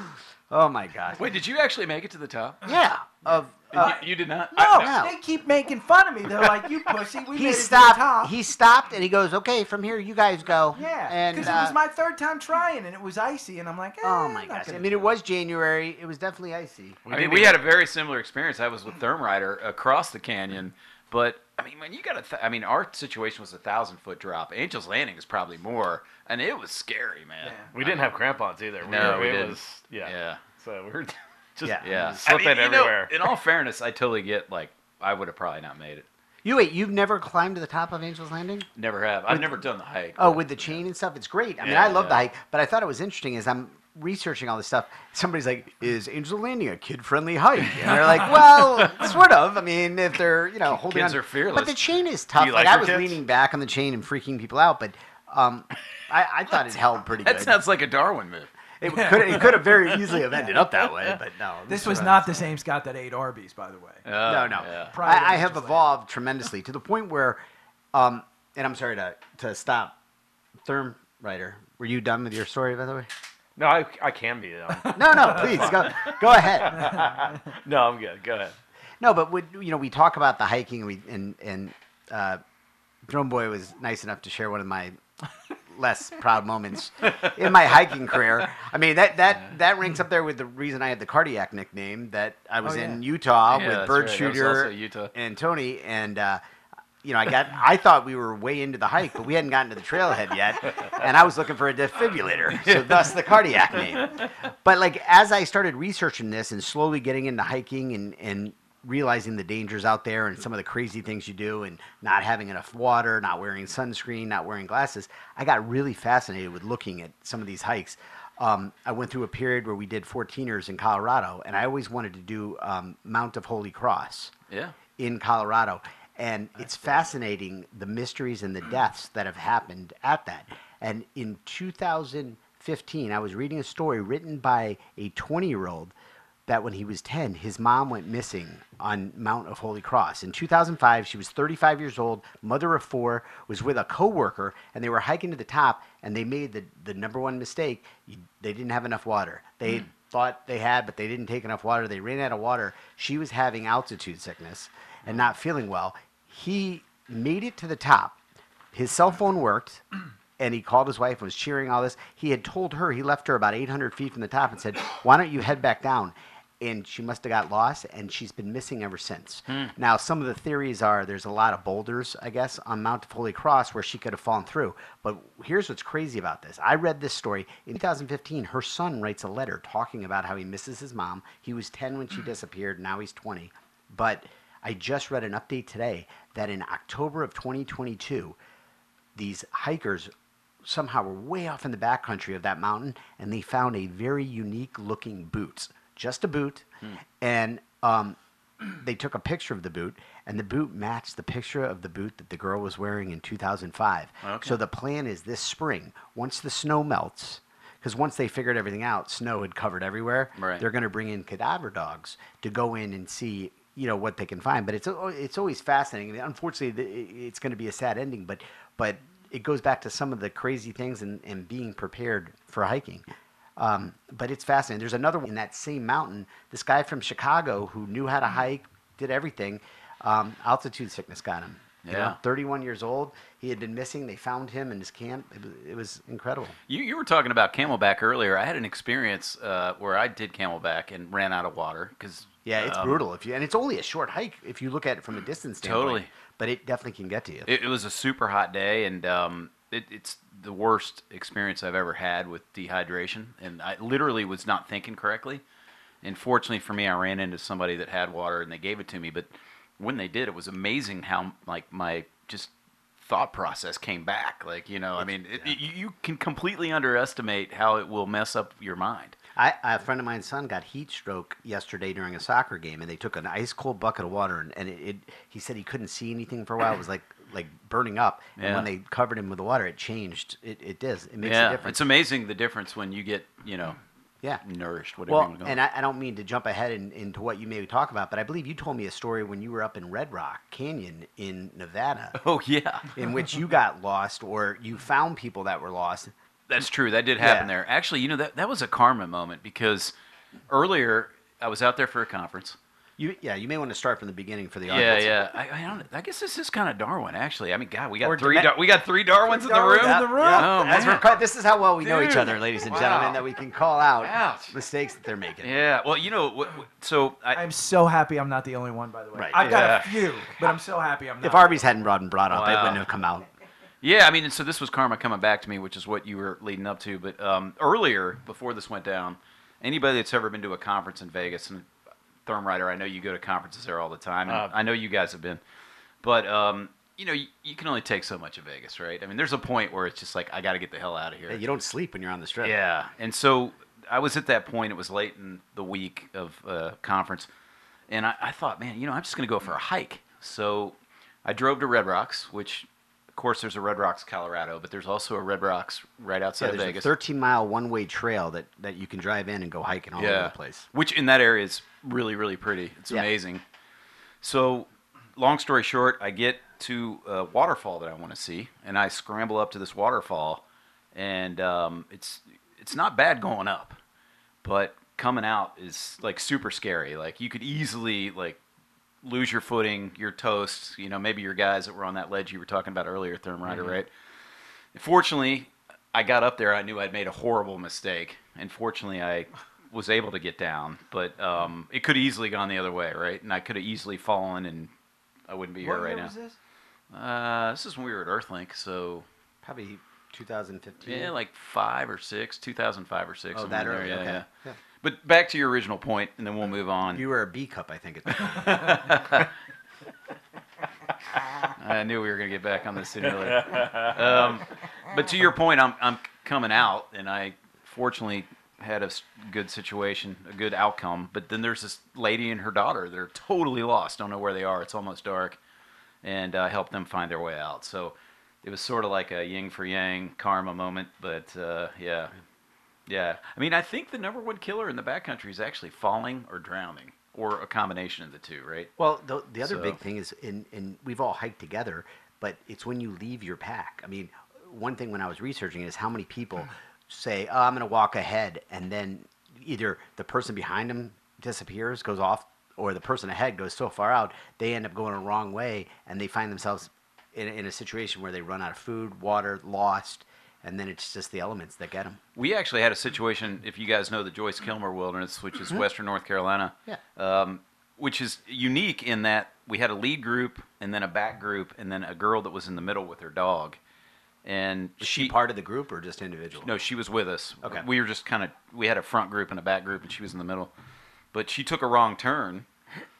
Oh my God. Wait, did you actually make it to the top? Yeah. Of. Uh, you, you did not. No, no. they keep making fun of me. They're like, "You pussy, we made he it to the stopped. top." He stopped and he goes, "Okay, from here you guys go." yeah, And because it uh, was my third time trying and it was icy, and I'm like, eh, Oh my not gosh! I mean, it was January. It was definitely icy. I mean, we had a very similar experience. I was with Thermrider across the canyon, but I mean, when you got a, th- I mean, our situation was a thousand foot drop. Angel's Landing is probably more, and it was scary, man. Yeah. We didn't have crampons either. We No, were, we it didn't. was yeah. Yeah. So we were just Yeah. Yeah, slipping I mean, you know, everywhere. in all fairness, I totally get like I would have probably not made it. You wait. You've never climbed to the top of Angel's Landing? Never have. I've never done the hike. Oh, but- with the chain and stuff, it's great. I mean, Yeah, I love the hike, but I thought it was interesting Is I'm researching all this stuff. Somebody's like, "Is Angel's Landing a kid-friendly hike?" And they're like, "Well, sort of. I mean, if they're you know holding Kids on, are fearless. But the chain is tough. like, like I was kids? leaning back on the chain and freaking people out, but um, I, I thought it held pretty good. That good. sounds like a Darwin move. it could it could have very easily have ended up that way, but no. This was not the same Scott that ate Arby's, by the way. no, no. Yeah. I, I have Angel's evolved tremendously to the point where, um, and I'm sorry to to stop. Therm Rider, were you done with your story by the way? No, I, I can be though. No, no, please go go ahead. no, I'm good. Go ahead. No, but would you know we talk about the hiking and we and and uh, Drone Boy was nice enough to share one of my less proud moments in my hiking career. I mean that that that ranks up there with the reason I had the cardiac nickname that I was Oh, in. Utah Yeah, with Bird right. Shooter Utah. and Tony and. Uh, you know, I got. I thought we were way into the hike, but we hadn't gotten to the trailhead yet, and I was looking for a defibrillator, so thus the cardiac name. But like as I started researching this and slowly getting into hiking and and realizing the dangers out there and some of the crazy things you do and not having enough water, not wearing sunscreen, not wearing glasses, I got really fascinated with looking at some of these hikes. Um, I went through a period where we did 14ers in Colorado, and I always wanted to do um, Mount of Holy Cross Yeah. in Colorado. And it's fascinating the mysteries and the deaths that have happened at that. And in 2015, I was reading a story written by a 20 year old that when he was 10, his mom went missing on Mount of Holy Cross. In 2005, she was 35 years old, mother of four, was with a coworker, and they were hiking to the top, and they made the, the number one mistake. They didn't have enough water. They hmm. thought they had, but they didn't take enough water. They ran out of water. She was having altitude sickness and not feeling well. He made it to the top. His cell phone worked, and he called his wife and was cheering all this. He had told her he left her about 800 feet from the top and said, "Why don't you head back down?" and she must have got lost, and she's been missing ever since. Hmm. Now, some of the theories are there's a lot of boulders, I guess, on Mount Holy Cross where she could have fallen through. But here's what's crazy about this. I read this story in 2015. Her son writes a letter talking about how he misses his mom. He was 10 when she disappeared. Now he's 20. But I just read an update today that in October of 2022, these hikers somehow were way off in the backcountry of that mountain and they found a very unique looking boot just a boot and um, they took a picture of the boot and the boot matched the picture of the boot that the girl was wearing in 2005 Okay. so the plan is this spring once the snow melts because once they figured everything out snow had covered everywhere Right. they're going to bring in cadaver dogs to go in and see you know what they can find but it's al- it's always fascinating. Unfortunately it's going to be a sad ending but but it goes back to some of the crazy things and, and being prepared for hiking. Um, but it's fascinating. There's another one in that same mountain. This guy from chicago who knew how to hike did everything um, altitude sickness got him. You know, Yeah. 31 years old. He had been missing. They found him in his camp. It was, it was incredible. You, you were talking about camelback earlier. I had an experience uh, where I did camelback and ran out of water because Yeah, it's brutal if you, and it's only a short hike if you look at it from a distance standpoint. Totally. but it definitely can get to you. It, it was a super hot day, and um, it, it's the worst experience I've ever had with dehydration. And I literally was not thinking correctly. And fortunately for me, I ran into somebody that had water, and they gave it to me. But when they did, it was amazing how like my just thought process came back. Like you know, I mean, it, you can completely underestimate how it will mess up your mind. I, a friend of mine's son got heat stroke yesterday during a soccer game, and they took an ice cold bucket of water, and, and it, it. He said he couldn't see anything for a while. It was like like burning up, and Yeah. when they covered him with the water, it changed. It it does. It makes yeah, a difference. it's amazing the difference when you get you know yeah. nourished. Whatever Well, and I, I don't mean to jump ahead in, into what you maybe talk about, but I believe you told me a story when you were up in Red Rock Canyon in Nevada, oh yeah. in which you got lost, or you found people that were lost. That's true. That did happen Yeah. there. Actually, you know that that was a karma moment because earlier I was out there for a conference. You, yeah, you may want to start from the beginning for the Yeah, audience. yeah. I, I don't. I guess this is kind of Darwin, actually. I mean, God, we got Or three. Dar- we got three Darwins in the Darwins room. in the room. Oh As man. we're cut, this is how well we know each other, ladies and Wow. gentlemen, that we can call out Ouch. mistakes that they're making. Yeah. Well, you know, wh- wh- so I, I'm so happy I'm not the only one, by the way. Right. I've got a few, but I'm so happy I'm not. If Arby's hadn't brought and brought up, it wouldn't have come out. Yeah, I mean, and so this was karma coming back to me, which is what you were leading up to. But um, earlier, before this went down, anybody that's ever been to a conference in Vegas, and Thermrider, I know you go to conferences there all the time, and Uh, I know you guys have been, but um, you know, you, you can only take so much of Vegas, right? I mean, there's a point where it's just like I got to get the hell out of here. Yeah, you don't sleep when you're on the strip. Yeah, and so I was at that point. It was late in the week of uh, conference, and I, I thought, man, you know, I'm just going to go for a hike. So I drove to Red Rocks, which, of course, there's a Red Rocks, Colorado, but there's also a Red Rocks right outside Yeah, there's Vegas. a 13 mile one way trail that, that you can drive in and go hiking all over the place. Which in that area is really, really pretty. It's Yeah. amazing. So, long story short, I get to a waterfall that I want to see, and I scramble up to this waterfall, and um, it's it's not bad going up, but coming out is like super scary. Like you could easily like lose your footing, your toast. You know, maybe your guys that were on that ledge you were talking about earlier, Therm Rider, right? Fortunately, I got up there. I knew I'd made a horrible mistake, and fortunately, I was able to get down. But um, it could have easily gone the other way, right? And I could have easily fallen, and I wouldn't be what here right now. was this? Uh, this is when we were at Earthlink, so Probably 2015. yeah, like five or six, 2005 or six. oh, that in there, early. yeah, okay. yeah. Yeah. But back to your original point, and then we'll move on. You were a B cup, I think. At the. I knew we were going to get back on this sooner or later. Um, but to your point, I'm, I'm coming out, and I fortunately had a good situation, a good outcome. But then there's this lady and her daughter They're totally lost, don't know where they are. It's almost dark, and I helped them find their way out. So it was sort of like a yin for yang karma moment. But uh, yeah, yeah. I mean, I think the number one killer in the backcountry is actually falling or drowning, or a combination of the two, right? Well, the, the other So- big thing is, in, in we've all hiked together, but it's when you leave your pack. I mean, one thing when I was researching is how many people hmm. say, "Oh, I'm going to walk ahead," and then either the person behind them disappears, goes off, or the person ahead goes so far out they end up going a wrong way, and they find themselves in, in a situation where they run out of food, water, lost. And then it's just the elements that get them. We actually had a situation, if you guys know the Joyce Kilmer Wilderness, which is Western North Carolina, Yeah. um, which is unique in that we had a lead group and then a back group and then a girl that was in the middle with her dog. And Was she part of the group or just individual? No, she was with us. Okay. We were just kind of we had a front group and a back group, and she was in the middle. But she took a wrong turn,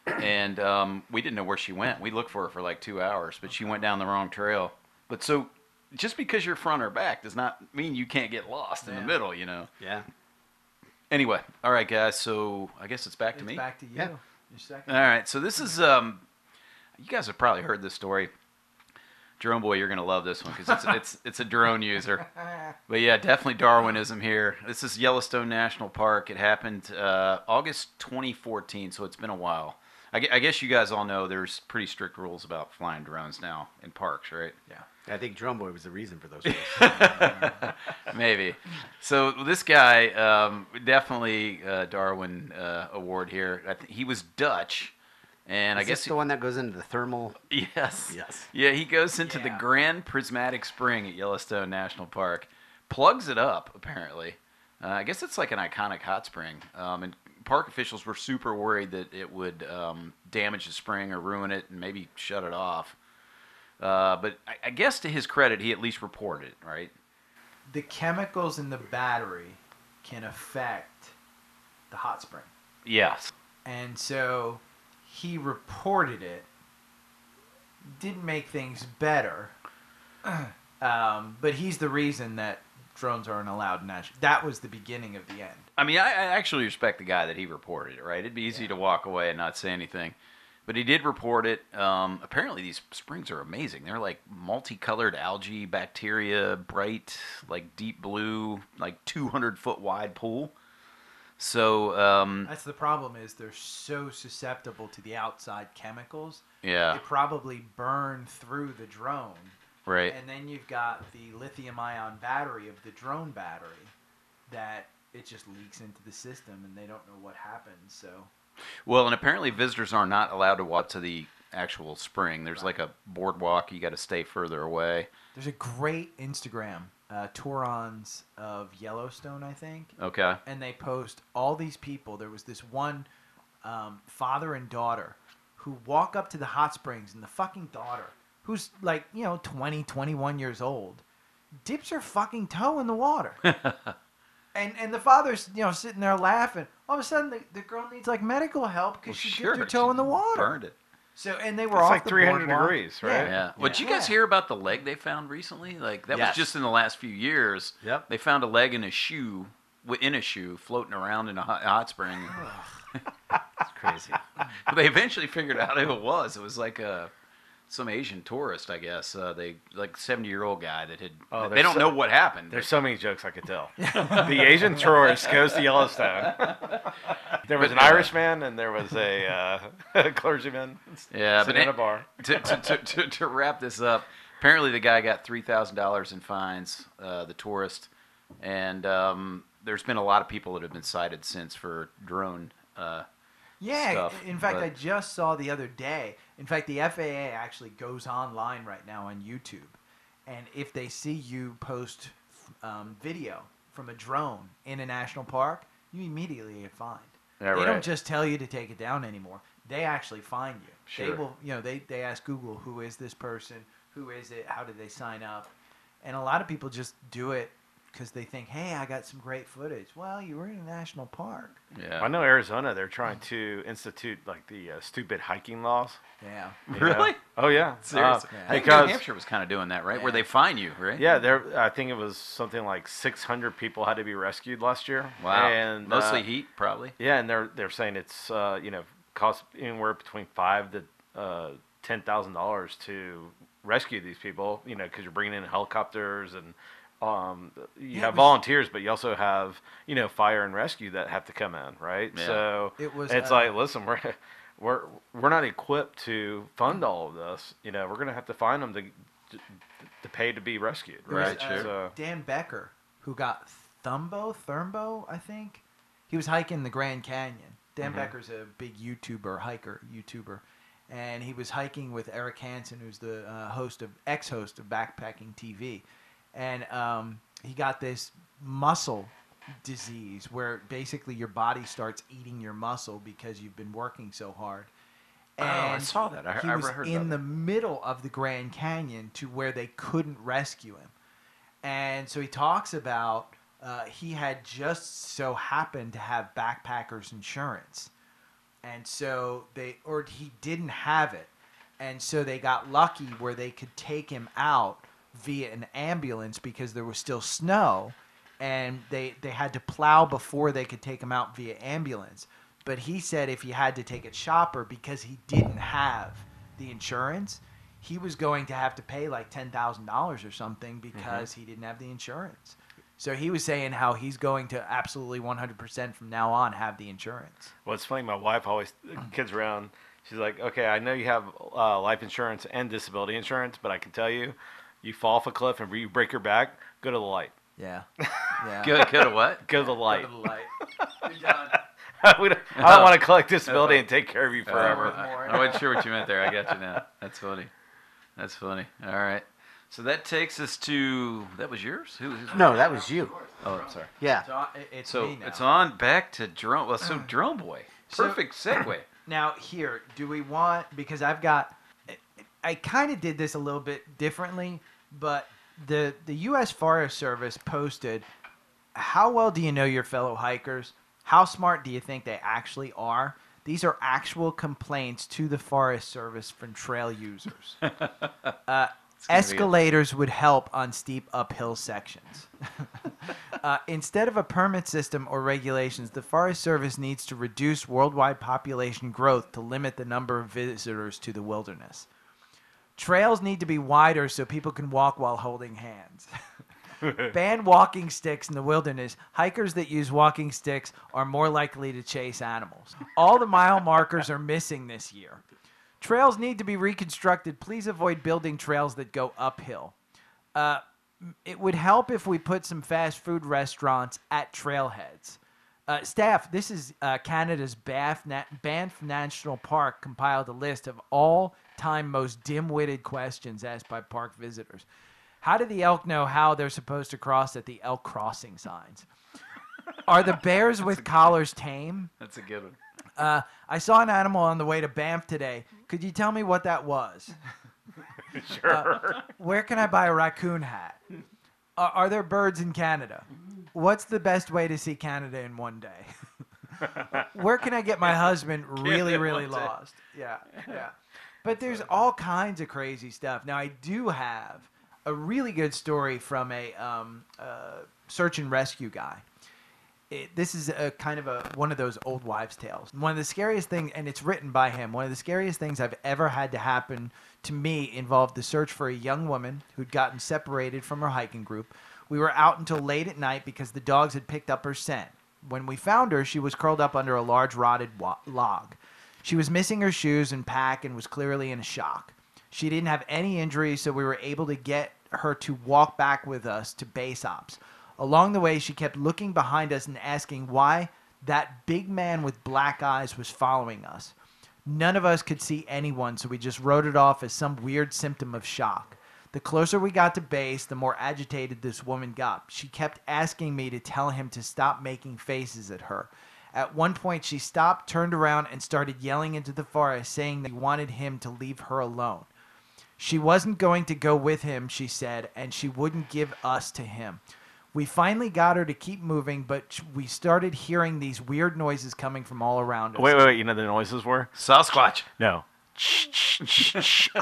and um, we didn't know where she went. We looked for her for like two hours, but she went down the wrong trail. But so, just because you're front or back does not mean you can't get lost in the middle. You know. Yeah. Anyway, all right, guys. So I guess it's back to me. back to you. Yeah. Your second. All right, so this is um, you guys have probably heard this story. Drone boy, you're gonna love this one because it's it's it's a drone user. But yeah, definitely Darwinism here. This is Yellowstone National Park. It happened uh, August 2014, so it's been a while. I, I guess you guys all know there's pretty strict rules about flying drones now in parks, right? Yeah. I think Drone Boy was the reason for those. Maybe. So this guy, um, definitely uh, Darwin uh, Award here. I th- he was Dutch, and I Is guess he- the one that goes into the thermal. Yes. Yes. Yeah, he goes into the Grand Prismatic Spring at Yellowstone National Park, plugs it up, apparently. Uh, I guess it's like an iconic hot spring. Um, and park officials were super worried that it would um, damage the spring or ruin it and maybe shut it off. Uh, but I, I guess to his credit, he at least reported it, right? The chemicals in the battery can affect the hot spring. Yes. And so he reported it. Didn't make things better. um, but he's the reason that drones aren't allowed in national. That was the beginning of the end. I mean, I, I actually respect the guy that he reported it, right? It'd be easy Yeah. to walk away and not say anything. But he did report it. Um, apparently, these springs are amazing. They're like multicolored algae, bacteria, bright, like deep blue, like 200 foot wide pool. So, um, That's the problem is they're so susceptible to the outside chemicals. yeah, They probably burn through the drone. right. And then you've got the lithium ion battery of the drone battery that it just leaks into the system and they don't know what happens. So Well, and apparently visitors are not allowed to walk to the actual spring. There's like a boardwalk. You got to stay further away. there's a great Instagram, uh, Tourons of Yellowstone, I think. Okay. and they post all these people. There was this one um, father and daughter who walk up to the hot springs, and the fucking daughter, who's like, you know, 20, 21 years old, dips her fucking toe in the water. and and the father's, you know, sitting there laughing. All of a sudden, the, the girl needs like medical help because Well, she sure, dipped her toe she in the water. Burned it. So, and they were It's off like 300 boardwalk. degrees, right? Yeah. Yeah. Well, did you guys Yeah. hear about the leg they found recently? Like that Yes. was just in the last few years. Yep. They found a leg in a shoe, wi- in a shoe, floating around in a hot, hot spring. It's crazy. but they eventually figured out who it was. It was like a some Asian tourist, I guess. Uh, they like seventy year old guy that had. Oh, they don't so- know what happened. There's so many jokes I could tell. the Asian tourist goes to Yellowstone. there was an But, uh, Irishman and there was a uh, clergyman Yeah, but sitting in a bar. to, to, to, to, to wrap this up, apparently the guy got three thousand dollars in fines. Uh, the tourist, and um, there's been a lot of people that have been cited since for drone. Uh, Yeah, stuff, in fact, but- I just saw the other day. In fact, the FAA actually goes online right now on YouTube, and if they see you post um, video from a drone in a national park, you immediately get fined. Yeah, they right. don't just tell you to take it down anymore; they actually find you. Sure. They will, you know, they they ask Google who is this person, who is it, how did they sign up, and a lot of people just do it because they think, hey, I got some great footage. Well, you were in a national park. yeah, I know Arizona, they're trying to institute like the uh, stupid hiking laws. Yeah. you Really? know? Oh yeah. Seriously, Uh, I think because New Hampshire was kind of doing that, right? Where they fine you, right? yeah, there. I think it was something like 600 people had to be rescued last year. Wow. And Mostly uh, heat, probably. Yeah, and they're they're saying it's uh, you know cost anywhere between five to uh, ten thousand dollars to rescue these people. You know, because you're bringing in helicopters and um, you Yeah, have was- volunteers, but you also have you know fire and rescue that have to come in, right? Yeah. So It was, It's uh, like listen, we're we're we're not equipped to fund all of this. You know, we're gonna have to find them to to, to pay to be rescued, It was, right? uh, So, Dan Becker, who got Thumbo, Thurmbo, I think. He was hiking the Grand Canyon. Dan Mhm. Becker's a big YouTuber, hiker, YouTuber. And he was hiking with Eric Hansen, who's the uh, host of, ex-host of Backpacking TV. And um, he got this muscle disease where basically your body starts eating your muscle because you've been working so hard. Oh, I saw that. I- he I was in the middle of the Grand Canyon to where they couldn't rescue him. And so he talks about uh, he had just so happened to have backpackers insurance. And so they, or he didn't have it. And so they got lucky where they could take him out via an ambulance because there was still snow. And they, they had to plow before they could take him out via ambulance. But he said if he had to take it shopper because he didn't have the insurance, he was going to have to pay like ten thousand dollars or something because he didn't have the insurance. So he was saying how he's going to absolutely one hundred percent from now on have the insurance. Well, it's funny. My wife always kids around. She's like, "Okay, I know you have uh, life insurance and disability insurance, but I can tell you, you fall off a cliff and you break your back, go to the light. Yeah, yeah. Go, go to what? Go to the light. Go to the light. You're done. we don't, I don't want to collect disability and take care of you forever. Uh, I, I wasn't sure what you meant there. I got you now. That's funny. That's funny. All right. So that takes us to that was yours. Who? who's- No, that was you. Oh, I'm sorry. Yeah. It's on, it's So me now. it's on back to drone. Well, so drone boy. So- Perfect segue. Now here, do we want because I've got I kind of did this a little bit differently, but the the US Forest Service posted how well do you know your fellow hikers? How smart do you think they actually are? These are actual complaints to the Forest Service from trail users. Uh, gonna be a- escalators would help on steep uphill sections. Uh, instead of a permit system or regulations, the Forest Service needs to reduce worldwide population growth to limit the number of visitors to the wilderness. Trails need to be wider so people can walk while holding hands. Ban walking sticks in the wilderness. Hikers that use walking sticks are more likely to chase animals. All the mile markers are missing this year. Trails need to be reconstructed. Please avoid building trails that go uphill. Uh, it would help if we put some fast food restaurants at trailheads. Uh, staff, this is uh, Canada's Banff, Na- Banff National Park compiled a list of all time most dim witted questions asked by park visitors. How do the elk know how they're supposed to cross at the elk crossing signs? Are the bears with collars tame? That's a good one. Uh, I saw an animal on the way to Banff today. Could you tell me what that was? Sure. Where can I buy a raccoon hat? Are, are there birds in Canada? What's the best way to see Canada in one day? Where can I get my husband really, really lost? Yeah, yeah. But there's all kinds of crazy stuff. Now, I do have a really good story from a um, uh, search and rescue guy. It, this is a kind of a one of those old wives' tales. One of the scariest things, and it's written by him. One of the scariest things I've ever had to happen to me involved the search for a young woman who'd gotten separated from her hiking group. We were out until late at night because the dogs had picked up her scent. When we found her, she was curled up under a large rotted wa- log. She was missing her shoes and pack and was clearly in shock. She didn't have any injuries, so we were able to get her to walk back with us to base ops. Along the way, she kept looking behind us and asking why that big man with black eyes was following us. None of us could see anyone, so we just wrote it off as some weird symptom of shock. The closer we got to base, the more agitated this woman got. She kept asking me to tell him to stop making faces at her. At one point, she stopped, turned around, and started yelling into the forest, saying that he wanted him to leave her alone. She wasn't going to go with him, she said, and she wouldn't give us to him. We finally got her to keep moving, but we started hearing these weird noises coming from all around us. wait, wait, wait. You know the noises were? Sasquatch. No.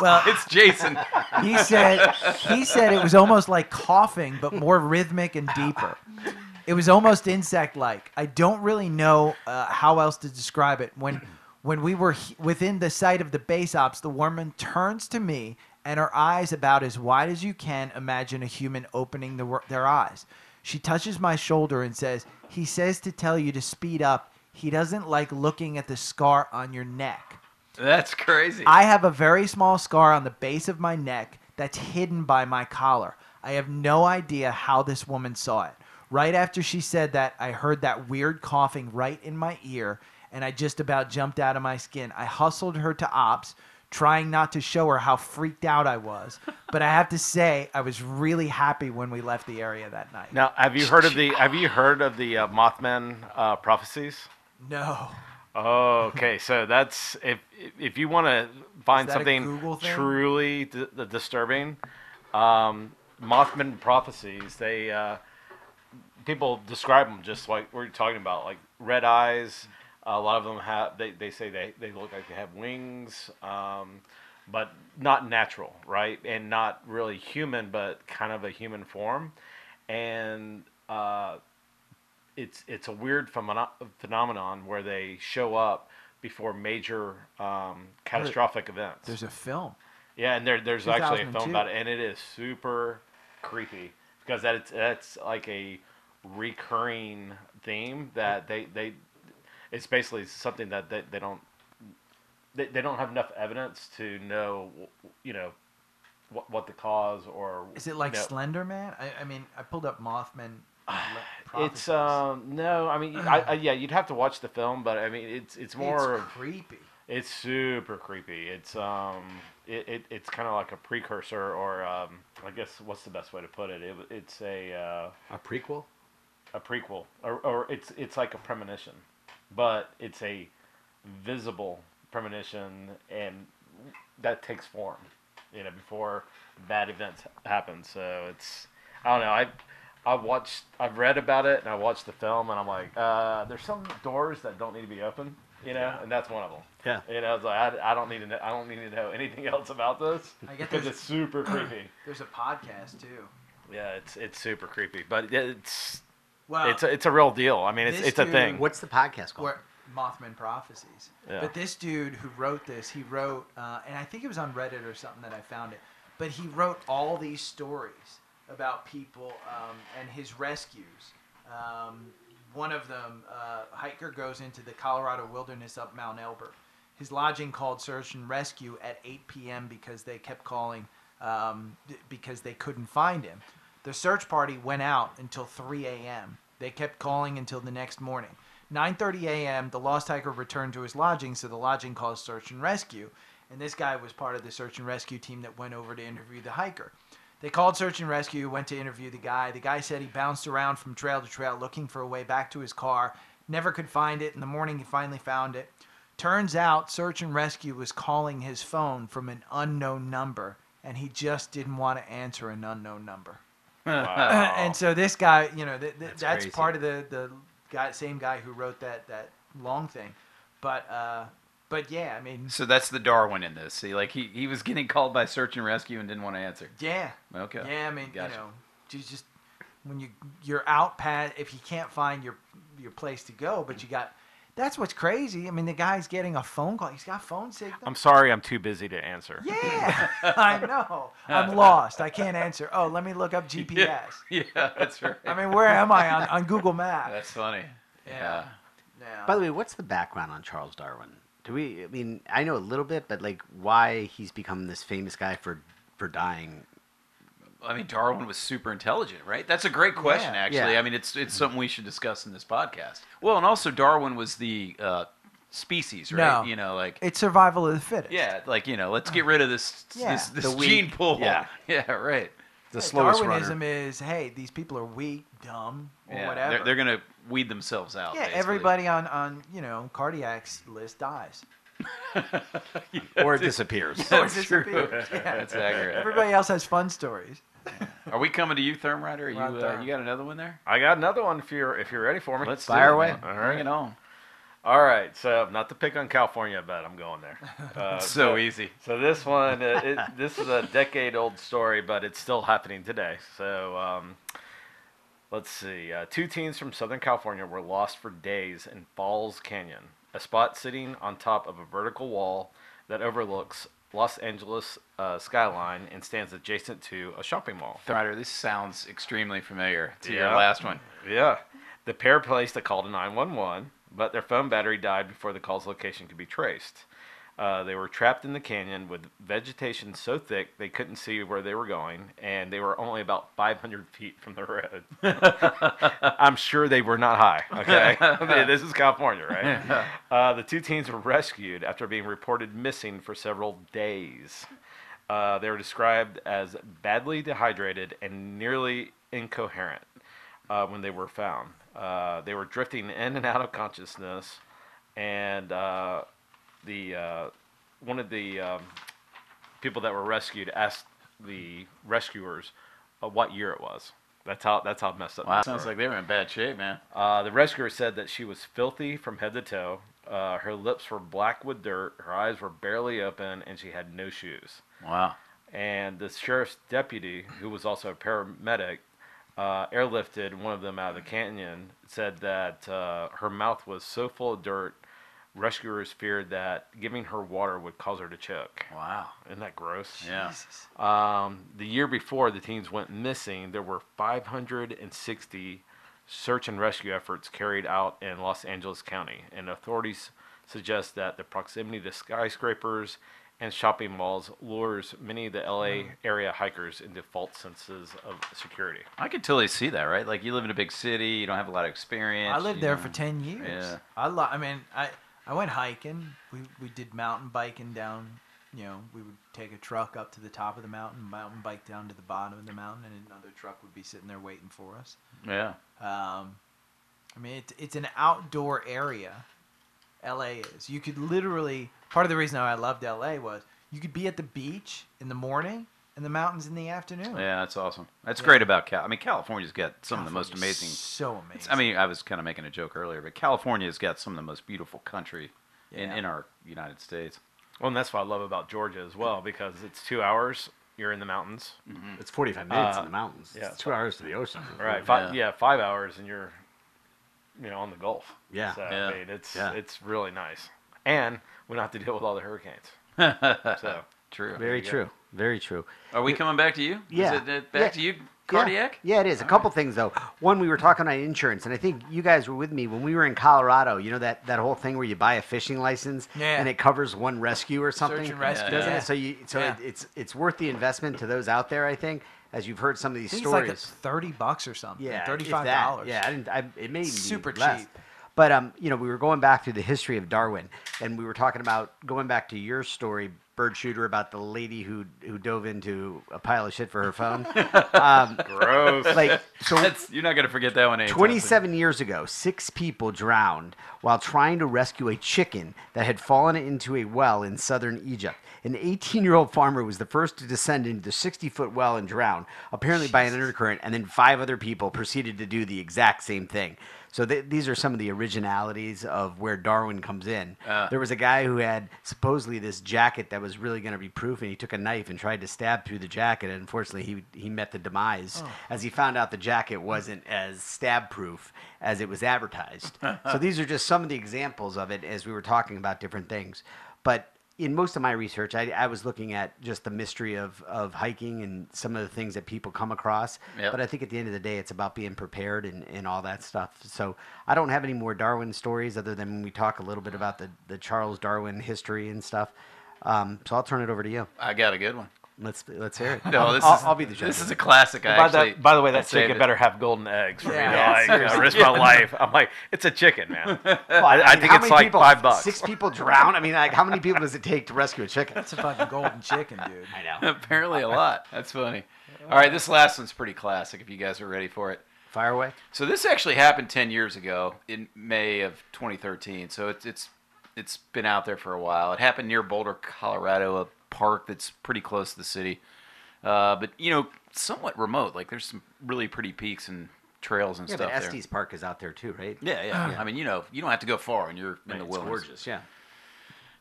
Well, It's Jason. he said he said it was almost like coughing, but more rhythmic and deeper. It was almost insect-like. I don't really know uh, how else to describe it. When when we were he- within the sight of the base ops, the woman turns to me, and her eyes about as wide as you can imagine a human opening the, wor- their eyes. She touches my shoulder and says, "He says to tell you to speed up. He doesn't like looking at the scar on your neck." That's crazy. I have a very small scar on the base of my neck that's hidden by my collar. I have no idea how this woman saw it. Right after she said that, I heard that weird coughing right in my ear, and I just about jumped out of my skin. I hustled her to ops, trying not to show her how freaked out I was. But I have to say, I was really happy when we left the area that night. Now, have you heard of the Have you heard of the uh, Mothman uh, prophecies? No. Oh, okay. So that's if if you want to find Is that a something truly d- d- disturbing, um, Mothman prophecies. They uh, people describe them just like we're talking about, like red eyes. A lot of them have. They, they say they, they look like they have wings, um, but not natural, right? And not really human, but kind of a human form. And uh, it's it's a weird phenomenon phenomenon where they show up before major um, catastrophic events. There's a film. yeah, and there there's actually a film about it, and it is super creepy because that it's that's like a recurring theme that they they it's basically something that they, they don't they, they don't have enough evidence to know you know what what the cause or Is it like you know, Slender Man? I, I mean, I pulled up Mothman. it's um no i mean I, I yeah you'd have to watch the film but i mean it's it's more it's creepy. It's super creepy. It's um, it, it it's kind of like a precursor, or um, I guess what's the best way to put it? it it's a uh, A prequel? A prequel, or, or it's it's like a premonition, but it's a visible premonition, and that takes form, you know, before bad events happen. So it's I don't know. I I've watched, I've read about it, and I watched the film, and I'm like, uh, there's some doors that don't need to be open, you know, and that's one of them. Yeah. You know, it's like I, I don't need to know, I don't need to know anything else about this I get because it's super creepy. There's a podcast too. Yeah, it's it's super creepy, but it's Well, it's a, it's a real deal. I mean, it's this it's a dude- thing. What's the podcast called? where Mothman prophecies. Yeah. But this dude who wrote this, he wrote, uh, and I think it was on Reddit or something that I found it. But he wrote all these stories about people um, and his rescues. Um, one of them, uh, hiker goes into the Colorado wilderness up Mount Elbert. His lodging called search and rescue at 8 p.m. because they kept calling um, b- because they couldn't find him. The search party went out until 3 a.m. They kept calling until the next morning. 9:30 a.m. The lost hiker returned to his lodging, so the lodging called search and rescue. And this guy was part of the search and rescue team that went over to interview the hiker. They called search and rescue, went to interview the guy. The guy said he bounced around from trail to trail looking for a way back to his car, never could find it. In the morning, he finally found it. Turns out, search and rescue was calling his phone from an unknown number, and he just didn't want to answer an unknown number. Wow. and so this guy, you know, th- th- That's that's, part of the the guy, same guy who wrote that that long thing. But uh, but yeah, I mean, So that's the Darwin in this. See, like he, he was getting called by search and rescue and didn't want to answer. yeah, Okay. yeah, I mean, Gotcha. you know, you just when you you're out past if you can't find your your place to go, but you got. That's what's crazy. I mean, the guy's getting a phone call. He's got phone signal. I'm sorry, I'm too busy to answer. yeah, I know. I'm lost. I can't answer. Oh, let me look up GPS. Yeah, that's right. I mean, where am I on, on Google Maps? that's funny. Yeah. Yeah. By the way, what's the background on Charles Darwin? Do we? I mean, I know a little bit, but like, why he's become this famous guy for for dying? I mean, Darwin was super intelligent, right? That's a great question, Yeah. actually. Yeah. I mean, it's it's something we should discuss in this podcast. Well, and also Darwin was the uh, species, right? No. You know, like It's survival of the fittest. yeah, like you know, let's get rid of this Yeah. this, this The weak- gene pool. yeah. yeah, right. The Yeah, slowest Darwinism runner. is, hey, these people are weak, dumb, or yeah, whatever. They're, they're gonna weed themselves out. yeah, basically. everybody on, on you know cardiac's list dies. or it disappears. Or That's true. Yeah. That's accurate. Everybody else has fun stories. Are we coming to you, Therm Rider? You Right uh, there. you got another one there? I got another one if you're if you're ready for me. Let's Fire it, away. man. All Bring right. it on. All right, so not to pick on California, but I'm going there. Uh, so easy. So this one, uh, it, this is a decade-old story, but it's still happening today. So um, let's see. Uh, two teens from Southern California were lost for days in Falls Canyon, a spot sitting on top of a vertical wall that overlooks Los Angeles uh, skyline and stands adjacent to a shopping mall. Thrider, this sounds extremely familiar to your last one. Yeah. The pair placed a call to 911, but their phone battery died before the call's location could be traced. Uh, they were trapped in the canyon with vegetation so thick they couldn't see where they were going, and they were only about 500 feet from the road. I'm sure they were not high. Okay, this is California, right? Uh, the two teens were rescued after being reported missing for several days. Uh, they were described as badly dehydrated and nearly incoherent uh, when they were found. Uh, they were drifting in and out of consciousness, and uh, the uh, one of the um, people that were rescued asked the rescuers uh, what year it was. That's how that's how messed up. Wow, sounds like they were in bad shape, man. Uh, the rescuer said that she was filthy from head to toe. Uh, her lips were black with dirt. Her eyes were barely open, and she had no shoes. Wow. And the sheriff's deputy, who was also a paramedic, uh, airlifted one of them out of the canyon. Said that uh, her mouth was so full of dirt, rescuers feared that giving her water would cause her to choke. Wow. Isn't that gross? Yeah. Um, the year before the teens went missing, there were 560 search and rescue efforts carried out in Los Angeles County, and authorities suggest that the proximity to skyscrapers and shopping malls lures many of the LA area hikers into false senses of security. I could totally see that, right? Like you live in a big city, you don't have a lot of experience. I lived there know. for ten years. Yeah. I lo- I mean, I I went hiking. We we did mountain biking down. You know, we would take a truck up to the top of the mountain, mountain bike down to the bottom of the mountain, and another truck would be sitting there waiting for us. Yeah. Um, I mean, it's it's an outdoor area. L.A. is. You could literally. Part of the reason I loved L.A. was you could be at the beach in the morning and the mountains in the afternoon. Yeah, that's awesome. That's Yeah. great about Cal. I mean, California's got some of the most California's amazing. So amazing. I mean, I was kind of making a joke earlier, but California's got some of the most beautiful country in, Yeah. in our United States. Well, and that's what I love about Georgia as well, because it's two hours. You're in the mountains, It's 45 minutes Uh, in the mountains. yeah. It's two hours to the ocean. right? Five, Yeah. yeah. five hours, and you're, you know, on the Gulf. Yeah. So Yeah. I mean, it's Yeah. it's really nice, and we don't have to deal with all the hurricanes. So True. Very you go. true. Very true. Are we coming back to you? Yeah. Is it, uh, back Yeah. to you, cardiac? Yeah, yeah it is. A couple things though. One, we were talking on insurance, and I think you guys were with me when we were in Colorado. You know that that whole thing where you buy a fishing license Yeah. and it covers one rescue or something. Search and rescue. doesn't yeah. it? So you so it, it's it's worth the investment to those out there. I think, as you've heard some of these like stories. it's thirty bucks or something. Yeah, thirty-five dollars. Yeah, I didn't. I, it made Super less. cheap. But um, you know, we were going back through the history of Darwin, and we were talking about going back to your story, bird shooter, about the lady who who dove into a pile of shit for her phone. um, gross. like so, That's, you're not going to forget that one. anytime soon. 27 years ago, six people drowned while trying to rescue a chicken that had fallen into a well in southern Egypt. An 18 year old farmer was the first to descend into the 60 foot well and drown, apparently by an undercurrent, and then five other people proceeded to do the exact same thing. So th- these are some of the originalities of where Darwin comes in. Uh. there was a guy who had supposedly this jacket that was really going to be proof, and he took a knife and tried to stab through the jacket. And unfortunately, he he met the demise as he found out the jacket wasn't as stab proof as it was advertised. so these are just some of the examples of it as we were talking about different things. But in most of my research, I, I was looking at just the mystery of, of hiking and some of the things that people come across. Yep. But I think at the end of the day, it's about being prepared and, and all that stuff. So I don't have any more Darwin stories other than when we talk a little bit about the, the Charles Darwin history and stuff. Um, so I'll turn it over to you. I got a good one. Let's let's hear it. No, this I'll, is I'll be the judge. This is a classic. I by, actually, the, by the way, that saved chicken it. better have golden eggs for Yeah. me. Yeah, to, like, seriously. risk my life. I'm like, it's a chicken, man. Well, I- I mean, think it's like people- five bucks. Six people drown. I mean, like, how many people does it take to rescue a chicken? That's a fucking golden chicken, dude. I know. Apparently a lot. That's funny. All right, this last one's pretty classic. If you guys are ready for it. Fire away. So this actually happened 10 years ago in May of 2013. So it's it's it's been out there for a while. It happened near Boulder, Colorado, a park that's pretty close to the city, uh, but you know, somewhat remote. Like there's some really pretty peaks and trails and Yeah, stuff but there. Estes Park is out there too, right? Yeah, yeah, I mean, you know, you don't have to go far, and you're in the It's wilderness. gorgeous. Yeah.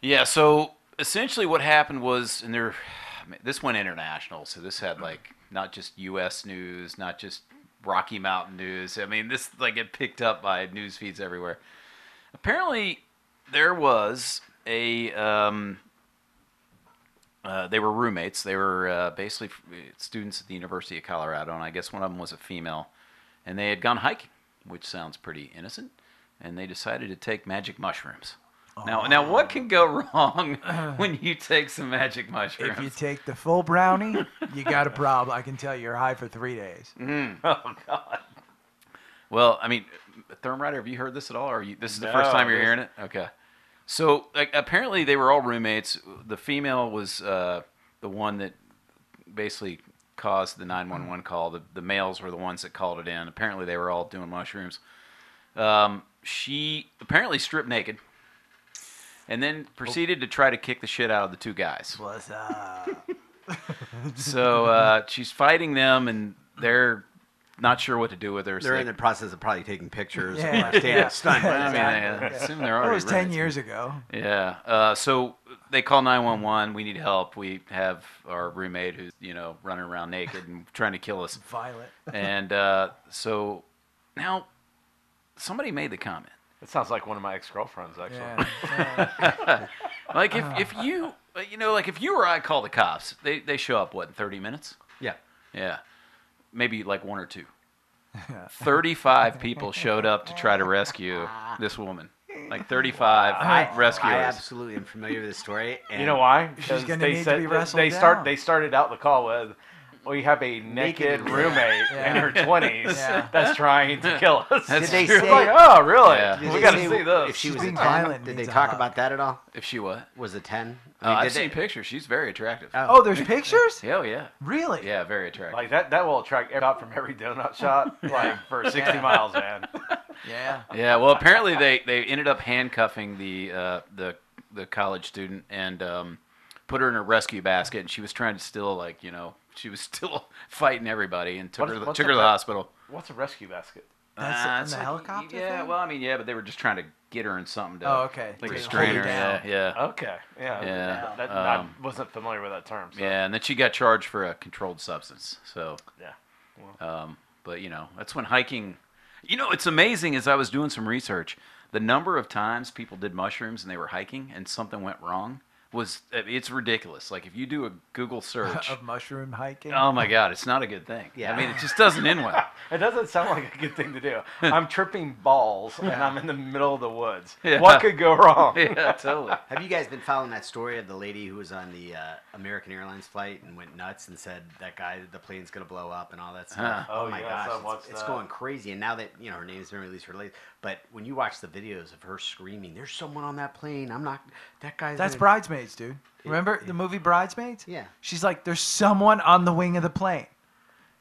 Yeah, so essentially what happened was, and there, I mean, this went international, so this had like not just U.S. news, not just Rocky Mountain news. I mean, this like it picked up by news feeds everywhere. Apparently, there was a. Um, uh, they were roommates. They were uh, basically students at the University of Colorado, and I guess one of them was a female. And they had gone hiking, which sounds pretty innocent. And they decided to take magic mushrooms. Now, now, what can go wrong when you take some magic mushrooms? If you take the full brownie, you got a problem. I can tell you, you're high for three days. Mm. Oh God. Well, I mean, Thermrider, have you heard this at all? Or are you, this is the first time you're hearing it? Okay. So like, apparently they were all roommates. The female was uh, the one that basically caused the 911 call. The, the males were the ones that called it in. Apparently they were all doing mushrooms. Um, she apparently stripped naked and then proceeded to try to kick the shit out of the two guys. What's up? So uh, she's fighting them and they're not sure what to do with her. so They're they- in the process of probably taking pictures. Yeah. of my stunned. I mean, Exactly. I assume they're That already was 10 roommates. years ago. Yeah. Uh, so they call 911. We need help. We have our roommate who's, you know, running around naked and trying to kill us. Violet. And uh, so now somebody made the comment. It sounds like one of my ex-girlfriends, actually. Yeah. Like, if, if you, uh, you know, like if you or I call the cops, they, they show up, what, in 30 minutes? Yeah. Yeah. Maybe like one or two. 35 people showed up to try to rescue this woman. Like 35 I, rescuers. I absolutely am familiar with this story. And You know why? Because gonna they need to said be wrestled they start down. they started out the call with we have a naked, Naked roommate in her twenties Yeah. that's trying to kill us. That's Did they true. say? like, oh really? Yeah. did We they got to see this. If she was a 10, violent did they talk about that at all? If she what? Was a 10? Uh, I've did seen they- pictures. She's very attractive. Oh, there's pictures? Hell yeah. Really? Yeah, very attractive. like that that will attract out from every donut shot like for 60 miles, man. Yeah. yeah, well, apparently they, they ended up handcuffing the uh, the the college student and um, put her in a rescue basket, and she was trying to still like you know she was still fighting everybody and took What- her took her to the the hospital. What's a rescue basket? That's Uh, in it's the like- helicopter Yeah, thing? well, I mean, yeah, but they were just trying to get her in something to Oh, okay. like To a strainer. her Yeah, yeah. Okay, yeah, Yeah. That, Um, I wasn't familiar with that term. So. Yeah, and then she got charged for a controlled substance. So, yeah. Well. um, but you know, that's when hiking. You know, it's amazing. As I was doing some research, the number of times people did mushrooms and they were hiking and something went wrong was it's ridiculous. Like if you do a Google search, Of mushroom hiking? oh my God, it's not a good thing. Yeah. I mean, it just doesn't end well. It doesn't sound like a good thing to do. I'm tripping balls and I'm in the middle of the woods. Yeah. What could go wrong? yeah, totally. Have you guys been following that story of the lady who was on the uh, American Airlines flight and went nuts and said that guy, the plane's gonna blow up and all that stuff? Huh. Oh, my yes, gosh, I it's, it's going crazy. And now that you know her name's been released for late, but when you watch the videos of her screaming, "There's someone on that plane! I'm not. That guy." That's gonna-" Bridesmaids, dude. Remember the movie Bridesmaids? Yeah. She's like, there's someone on the wing of the plane.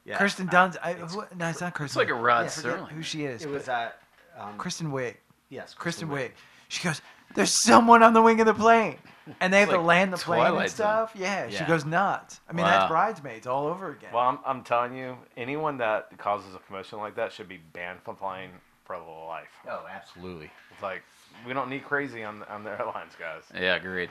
Yeah. Kristen Dunst. I, who, no, it's not Kristen. It's like a Rod I forget Serling. Who she is. It was but uh, um, Kristen Wiig. yes, Kristen Wiig. Wiig. She goes, "There's someone on the wing of the plane," and they have to land the plane and stuff. Yeah, she goes nuts. I mean, Wow. that's bridesmaids all over again. Well, I'm, I'm telling you, anyone that causes a commotion like that should be banned from flying for life. Oh, absolutely. It's like we don't need crazy on the, on the airlines, guys. Yeah, agreed.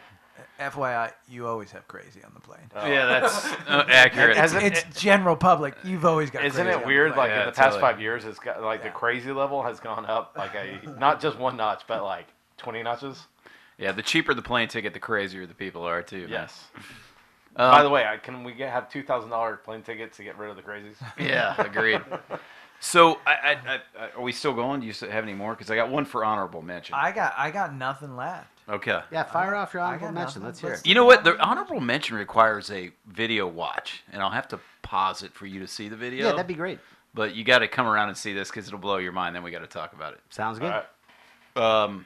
FYI, you always have crazy on the plane. Yeah, that's uh, accurate. It's, it's it- general public. You've always got. Isn't crazy on it the weird? plane. Like Yeah, in the past totally. five years, it's got like Yeah. the crazy level has gone up like a not just one notch, but like 20 notches. Yeah, the cheaper the plane ticket, the crazier the people are too. Yes. Um, By the way, I, can we get, have two thousand dollar plane tickets to get rid of the crazies? Yeah, agreed. So, I, I, I, I- are we still going? Do you have any more? Because I got one for honorable mention. I got I got nothing left. okay. Yeah, fire off your I honorable got mention. nothing. Let's hear it. You know what? The honorable mention requires a video watch, and I'll have to pause it for you to see the video. Yeah, that'd be great. But you got to come around and see this because it'll blow your mind. Then we got to talk about it. Sounds good. All right. Um,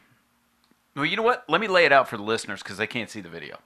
well, you know what? Let me lay it out for the listeners because they can't see the video.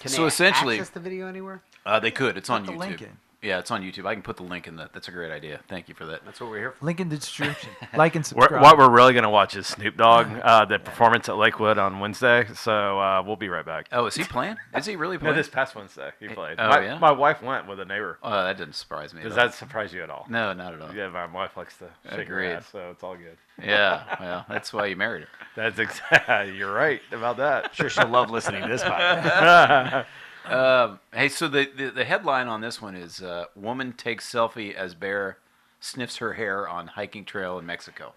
Can So they essentially- access the video anywhere? Uh, they could. It's on Put the YouTube. link in. Yeah, it's on YouTube. I can put the link in. That. That's a great idea. Thank you for that. That's what we're here for. Link in the description. like and We're, subscribe. what we're really gonna watch is Snoop Dogg, uh, the performance at Lakewood on Wednesday. So uh, we'll be right back. Oh, is he playing? Is he really No, playing? this past Wednesday he played. oh, my, yeah? my wife went with a neighbor. Oh, that didn't surprise me. at Does that surprise you at all? No, not at all. Yeah, my wife likes to shake her Agreed. ass, so it's all good. Yeah, well, that's why you married her. That's exactly. You're right about that. Sure, she'll love listening to this podcast. Um, hey, so the, the, the headline on this one is uh, Woman Takes Selfie as Bear Sniffs Her Hair on Hiking Trail in Mexico.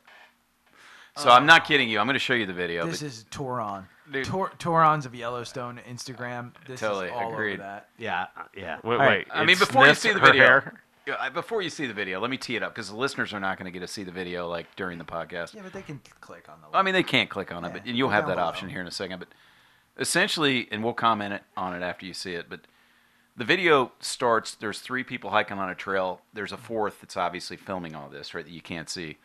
So I'm not kidding you. I'm going to show you the video. This but- is Touron. Dude. Tor- Tourons of Yellowstone Instagram. This Totally, is all agreed. over that. yeah, uh, yeah. Wait, right. wait. I mean, before you see the video- hair? Before you see the video, let me tee it up because the listeners are not going to get to see the video like during the podcast. Yeah, but they can click on the. I mean, they can't click on it, but you'll have that option here in a second. But essentially, and we'll comment on it after you see it. But the video starts. There's three people hiking on a trail. There's a fourth that's obviously filming all this, right? That you can't see,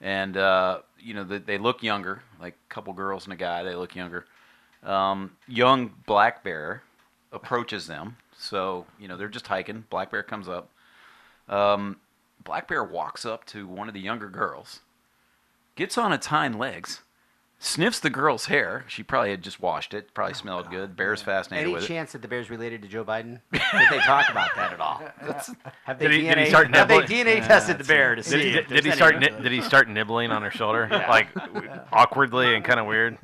and uh, you know they, they look younger, like a couple girls and a guy. They look younger. Um, young black bear approaches them. So you know they're just hiking. Black bear comes up. Um, black bear walks up to one of the younger girls gets on its hind legs, sniffs the girl's hair. She probably had just washed it. Probably smelled good. Bear's fascinated Any with chance that the bear's related to Joe Biden? Did they talk about that at all? Have they Did he- DNA, did he start have they nibbling? DNA tested the bear to see Did, he, did, he start ni- did he start nibbling on her shoulder like awkwardly and kind of weird?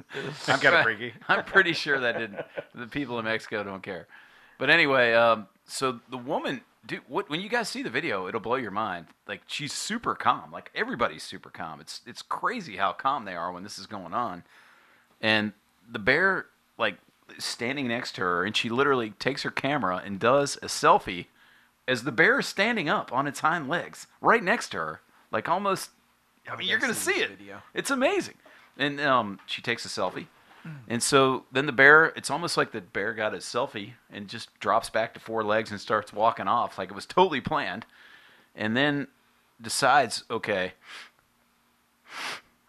I'm kind of freaky. I'm pretty sure that didn't. The people in Mexico don't care. But anyway, um, so the woman, dude, what, when you guys see the video, it'll blow your mind. Like she's super calm. Like everybody's super calm. It's it's crazy how calm they are when this is going on. And the bear, like, standing next to her, and she literally takes her camera and does a selfie as the bear is standing up on its hind legs, right next to her, like almost. I mean, you're gonna see it. video. It's amazing. And um, she takes a selfie. And so then the bear, it's almost like the bear got his selfie and just drops back to four legs and starts walking off like it was totally planned. And then decides, okay,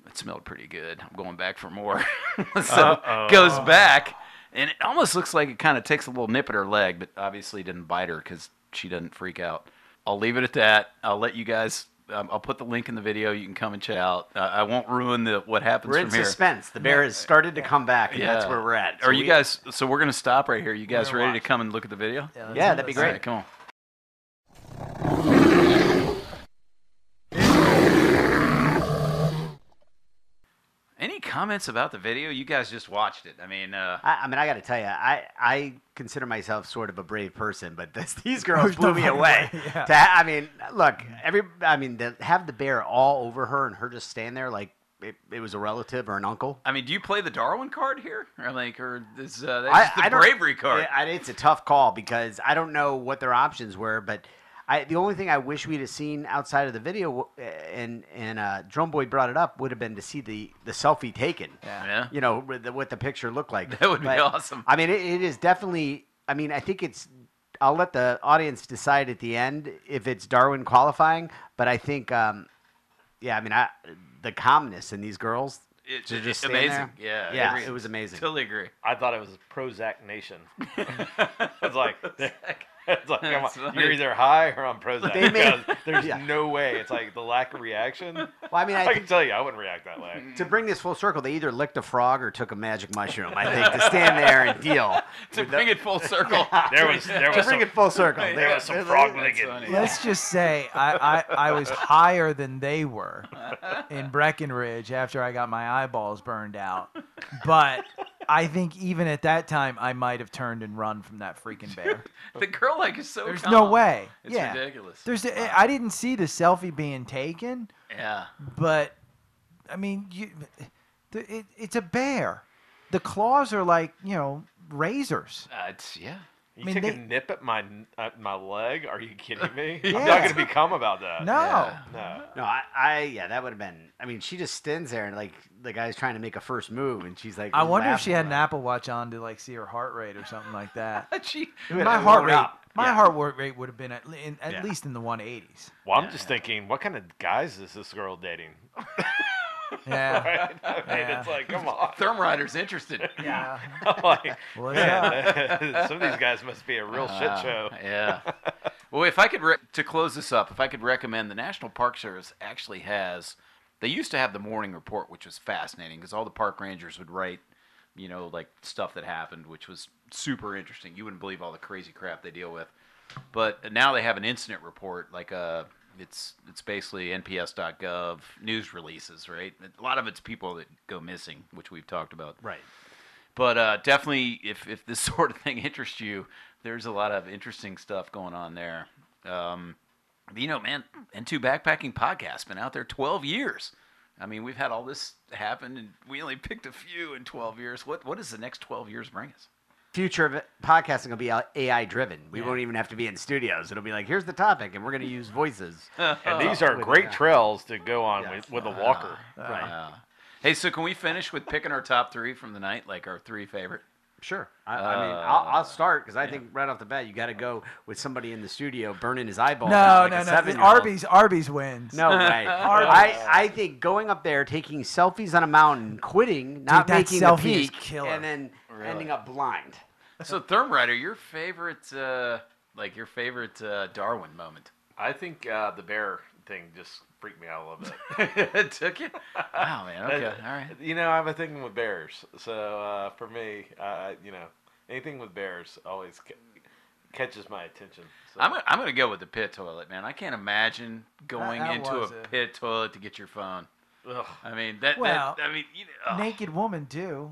it smelled pretty good. I'm going back for more. so goes back. And it almost looks like it kind of takes a little nip at her leg, but obviously didn't bite her because she doesn't freak out. I'll leave it at that. I'll let you guys. Um, I'll put the link in the video. You can come and check out. Uh, I won't ruin the what happens We're in from here. suspense. The bear has started to come back, and that's where we're at. Are you we- guys? So we're gonna stop right here. You guys ready watch. to come and look at the video? let's Yeah, that'd be great. right, come on. Any comments about the video? You guys just watched it. I mean, uh, I, I mean, I got to tell you, I, I consider myself sort of a brave person, but this, these girls blew me away. Yeah. To ha- I mean, look, every, I mean, to have the bear all over her and her just stand there like it, it was a relative or an uncle. I mean, do you play the Darwin card here, or like, or is uh, that's I, the I don't- bravery card? Yeah, I- it's a tough call because I don't know what their options were, but I, the only thing I wish we'd have seen outside of the video, uh, and and uh, Drone Boy brought it up, would have been to see the, the selfie taken. Yeah. Yeah. You know with the, what the picture looked like. That would be awesome. I mean, it, it is definitely. I mean, I think it's. I'll let the audience decide at the end if it's Darwin qualifying, but I think, um, yeah, I mean, I, the calmness in these girls. It's to just amazing. there. Yeah, Yeah, agree. it was amazing. Totally agree. I thought it was Prozac Nation. it's like, it's like, come on, That's funny. you're either high or on Prozac. They made- because there's Yeah. no way. It's like the lack of reaction. Well, I mean, I I, think can tell you, I wouldn't react that way. to bring this full circle, they either licked a frog or took a magic mushroom. I think to stand there and deal. To with bring the- it full circle. There was, there to was bring some, it full circle. There They- there was some frog That's legged. funny. Let's just say I, I, I was higher than they were in Breckenridge after I got my eyeballs burned out. But I think even at that time, I might have turned and run from that freaking bear. the girl like is so. There's calm. no way. It's yeah. ridiculous. There's I didn't see the selfie being taken, yeah. but I mean, you, it, it's a bear. The claws are like you know razors. Uh, it's yeah. You I mean, took they- a nip at my at my leg? Are you kidding me? I'm not going to become about that. No. Yeah. No. No, I, I, yeah, that would have been. I mean, she just stands there and like the guy's trying to make a first move, and she's like. I wonder if she had an Apple Watch on to like see her heart rate or something like that. She, it. It my heart rate, up. my Yeah. heart rate would have been at, in, at Yeah. least in the 180s. Well, I'm just thinking, what kind of guys is this girl dating? Yeah. right? I mean, Yeah. it's like, come on. Therm Rider's interested. yeah. I'm like, Well, yeah. man, some of these guys must be a real shit Uh, show. yeah. Well, if I could re- to close this up, if I could recommend, the National Park Service actually has. They used to have the morning report, which was fascinating because all the park rangers would write, you know, like stuff that happened, which was super interesting. You wouldn't believe all the crazy crap they deal with. But now they have an incident report, like uh it's it's basically NPS.gov news releases, right? A lot of it's people that go missing, which we've talked about. Right. But uh, definitely, if, if this sort of thing interests you, there's a lot of interesting stuff going on there. Um, you know, man, N2 Backpacking Podcast been out there 12 years. I mean, we've had all this happen, and we only picked a few in 12 years. What what does the next 12 years bring us? Future of podcasting will be AI driven. We won't even have to be in studios. It'll be like, here's the topic, and we're going to use voices. And these are great trails to go on with, with a walker. right. Uh, hey, so can we finish with picking our top three from the night, like our three favorite? Sure. I, I mean, I'll, I'll start because I think right off the bat, you got to go with somebody in the studio burning his eyeball. No, out like no, a no. Arby's, Arby's wins. No way. I, I think going up there, taking selfies on a mountain, quitting, not that making the selfie peak, killer. and then ending up blind. So, Therm Rider, your favorite, uh, like your favorite uh, Darwin moment? I think uh, the bear thing just freaked me out a little bit. it took you? Wow, man. Okay, all right. You know, I have a thing with bears. So uh, for me, uh, you know, anything with bears always ca- catches my attention. So. I'm, I'm going to go with the pit toilet, man. I can't imagine going that into a was a- pit toilet to get your phone. Ugh, I mean, that, Well, that I mean, you know, ugh. Naked woman do.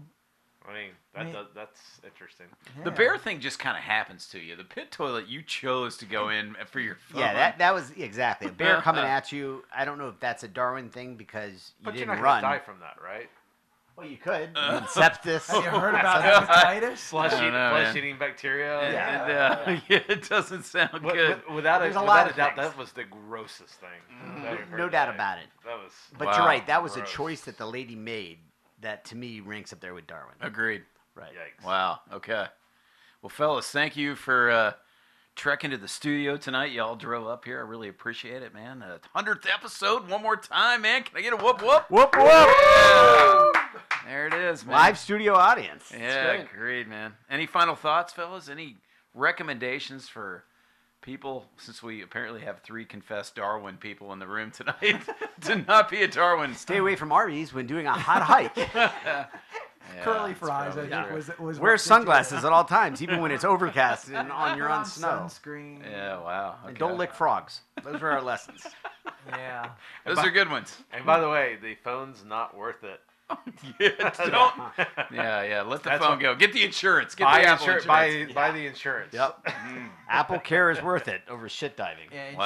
I mean, that, Me- does, that's interesting. the Yeah. bear thing just kind of happens to you. The pit toilet, you chose to go in for your phone. Yeah, that that was exactly a bear coming at you. I don't know if that's a Darwin thing because you But you're didn't not run. gonna die from that, right? Well, you could. You had sepsis. Have you heard about hepatitis? Flesh, I don't eating, know, flesh man. eating bacteria. And, Yeah. uh, yeah, it doesn't sound Wi- good. wi- without a, There's a without lot a of doubt, things. that was the grossest thing. Mm-hmm. that I've heard No doubt today. about it. That was. But Wow. you're right. That was a Gross. choice that the lady made that to me ranks up there with Darwin. Agreed. Right. Yikes. Wow. Okay. Well, fellas, thank you for uh, trekking to the studio tonight. Y'all drove up here. I really appreciate it, man. Uh, hundredth episode. One more time, man. Can I get a whoop whoop? Whoop whoop! There it is, man. Live studio audience. Yeah, great. agreed, man. Any final thoughts, fellas? Any recommendations for people, since we apparently have three confessed Darwin people in the room tonight, to not be a Darwin? Stay away from Arby's when doing a hot hike. Yeah, Curly fries, I think, true. was, was Wear what did you- sunglasses at all times, even when it's overcast and on you're Put on snow. Sunscreen. Yeah, wow. And don't lick frogs. Those are our lessons. Yeah. Those are good ones. And by the way, the phone's not worth it. Yeah, don't. Yeah, yeah. Let the That's phone what- go. Get the insurance. Get Buy, the Apple insur- insurance. buy, buy the insurance. Yep. Apple Care is worth it over shit diving. Yeah, insurance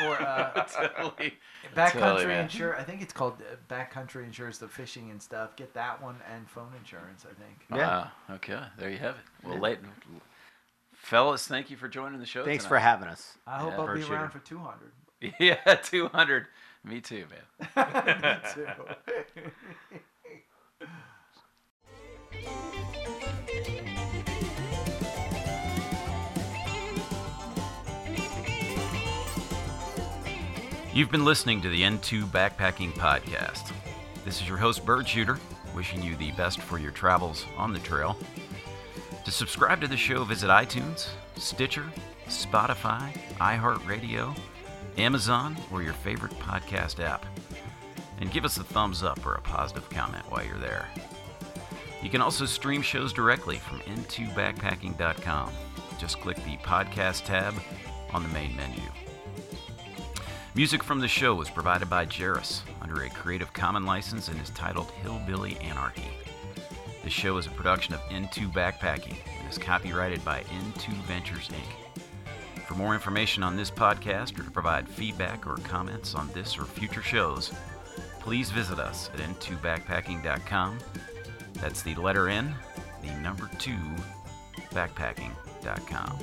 Wow. for uh, Totally. backcountry Totally, man. insurance. I think it's called uh, backcountry insurance, the fishing and stuff. Get that one and phone insurance. I think. Yeah. Wow. Okay. There you have it. Well, late, fellas, thank you for joining the show. Thanks for having us. I hope Yeah, I'll bird be shooter. around for 200. Yeah, two hundred. Me too, man. Me too. You've been listening to the N2 Backpacking Podcast. This is your host, Bird Shooter, wishing you the best for your travels on the trail. To subscribe to the show, visit iTunes, Stitcher, Spotify, iHeartRadio, Amazon, or your favorite podcast app. And give us a thumbs up or a positive comment while you're there. You can also stream shows directly from n2backpacking.com. Just click the podcast tab on the main menu. Music from the show was provided by Jairus under a Creative Commons license and is titled Hillbilly Anarchy. The show is a production of N2 Backpacking and is copyrighted by N2 Ventures Inc. For more information on this podcast or to provide feedback or comments on this or future shows, please visit us at n2backpacking.com. That's the letter N, the number 2, backpacking.com.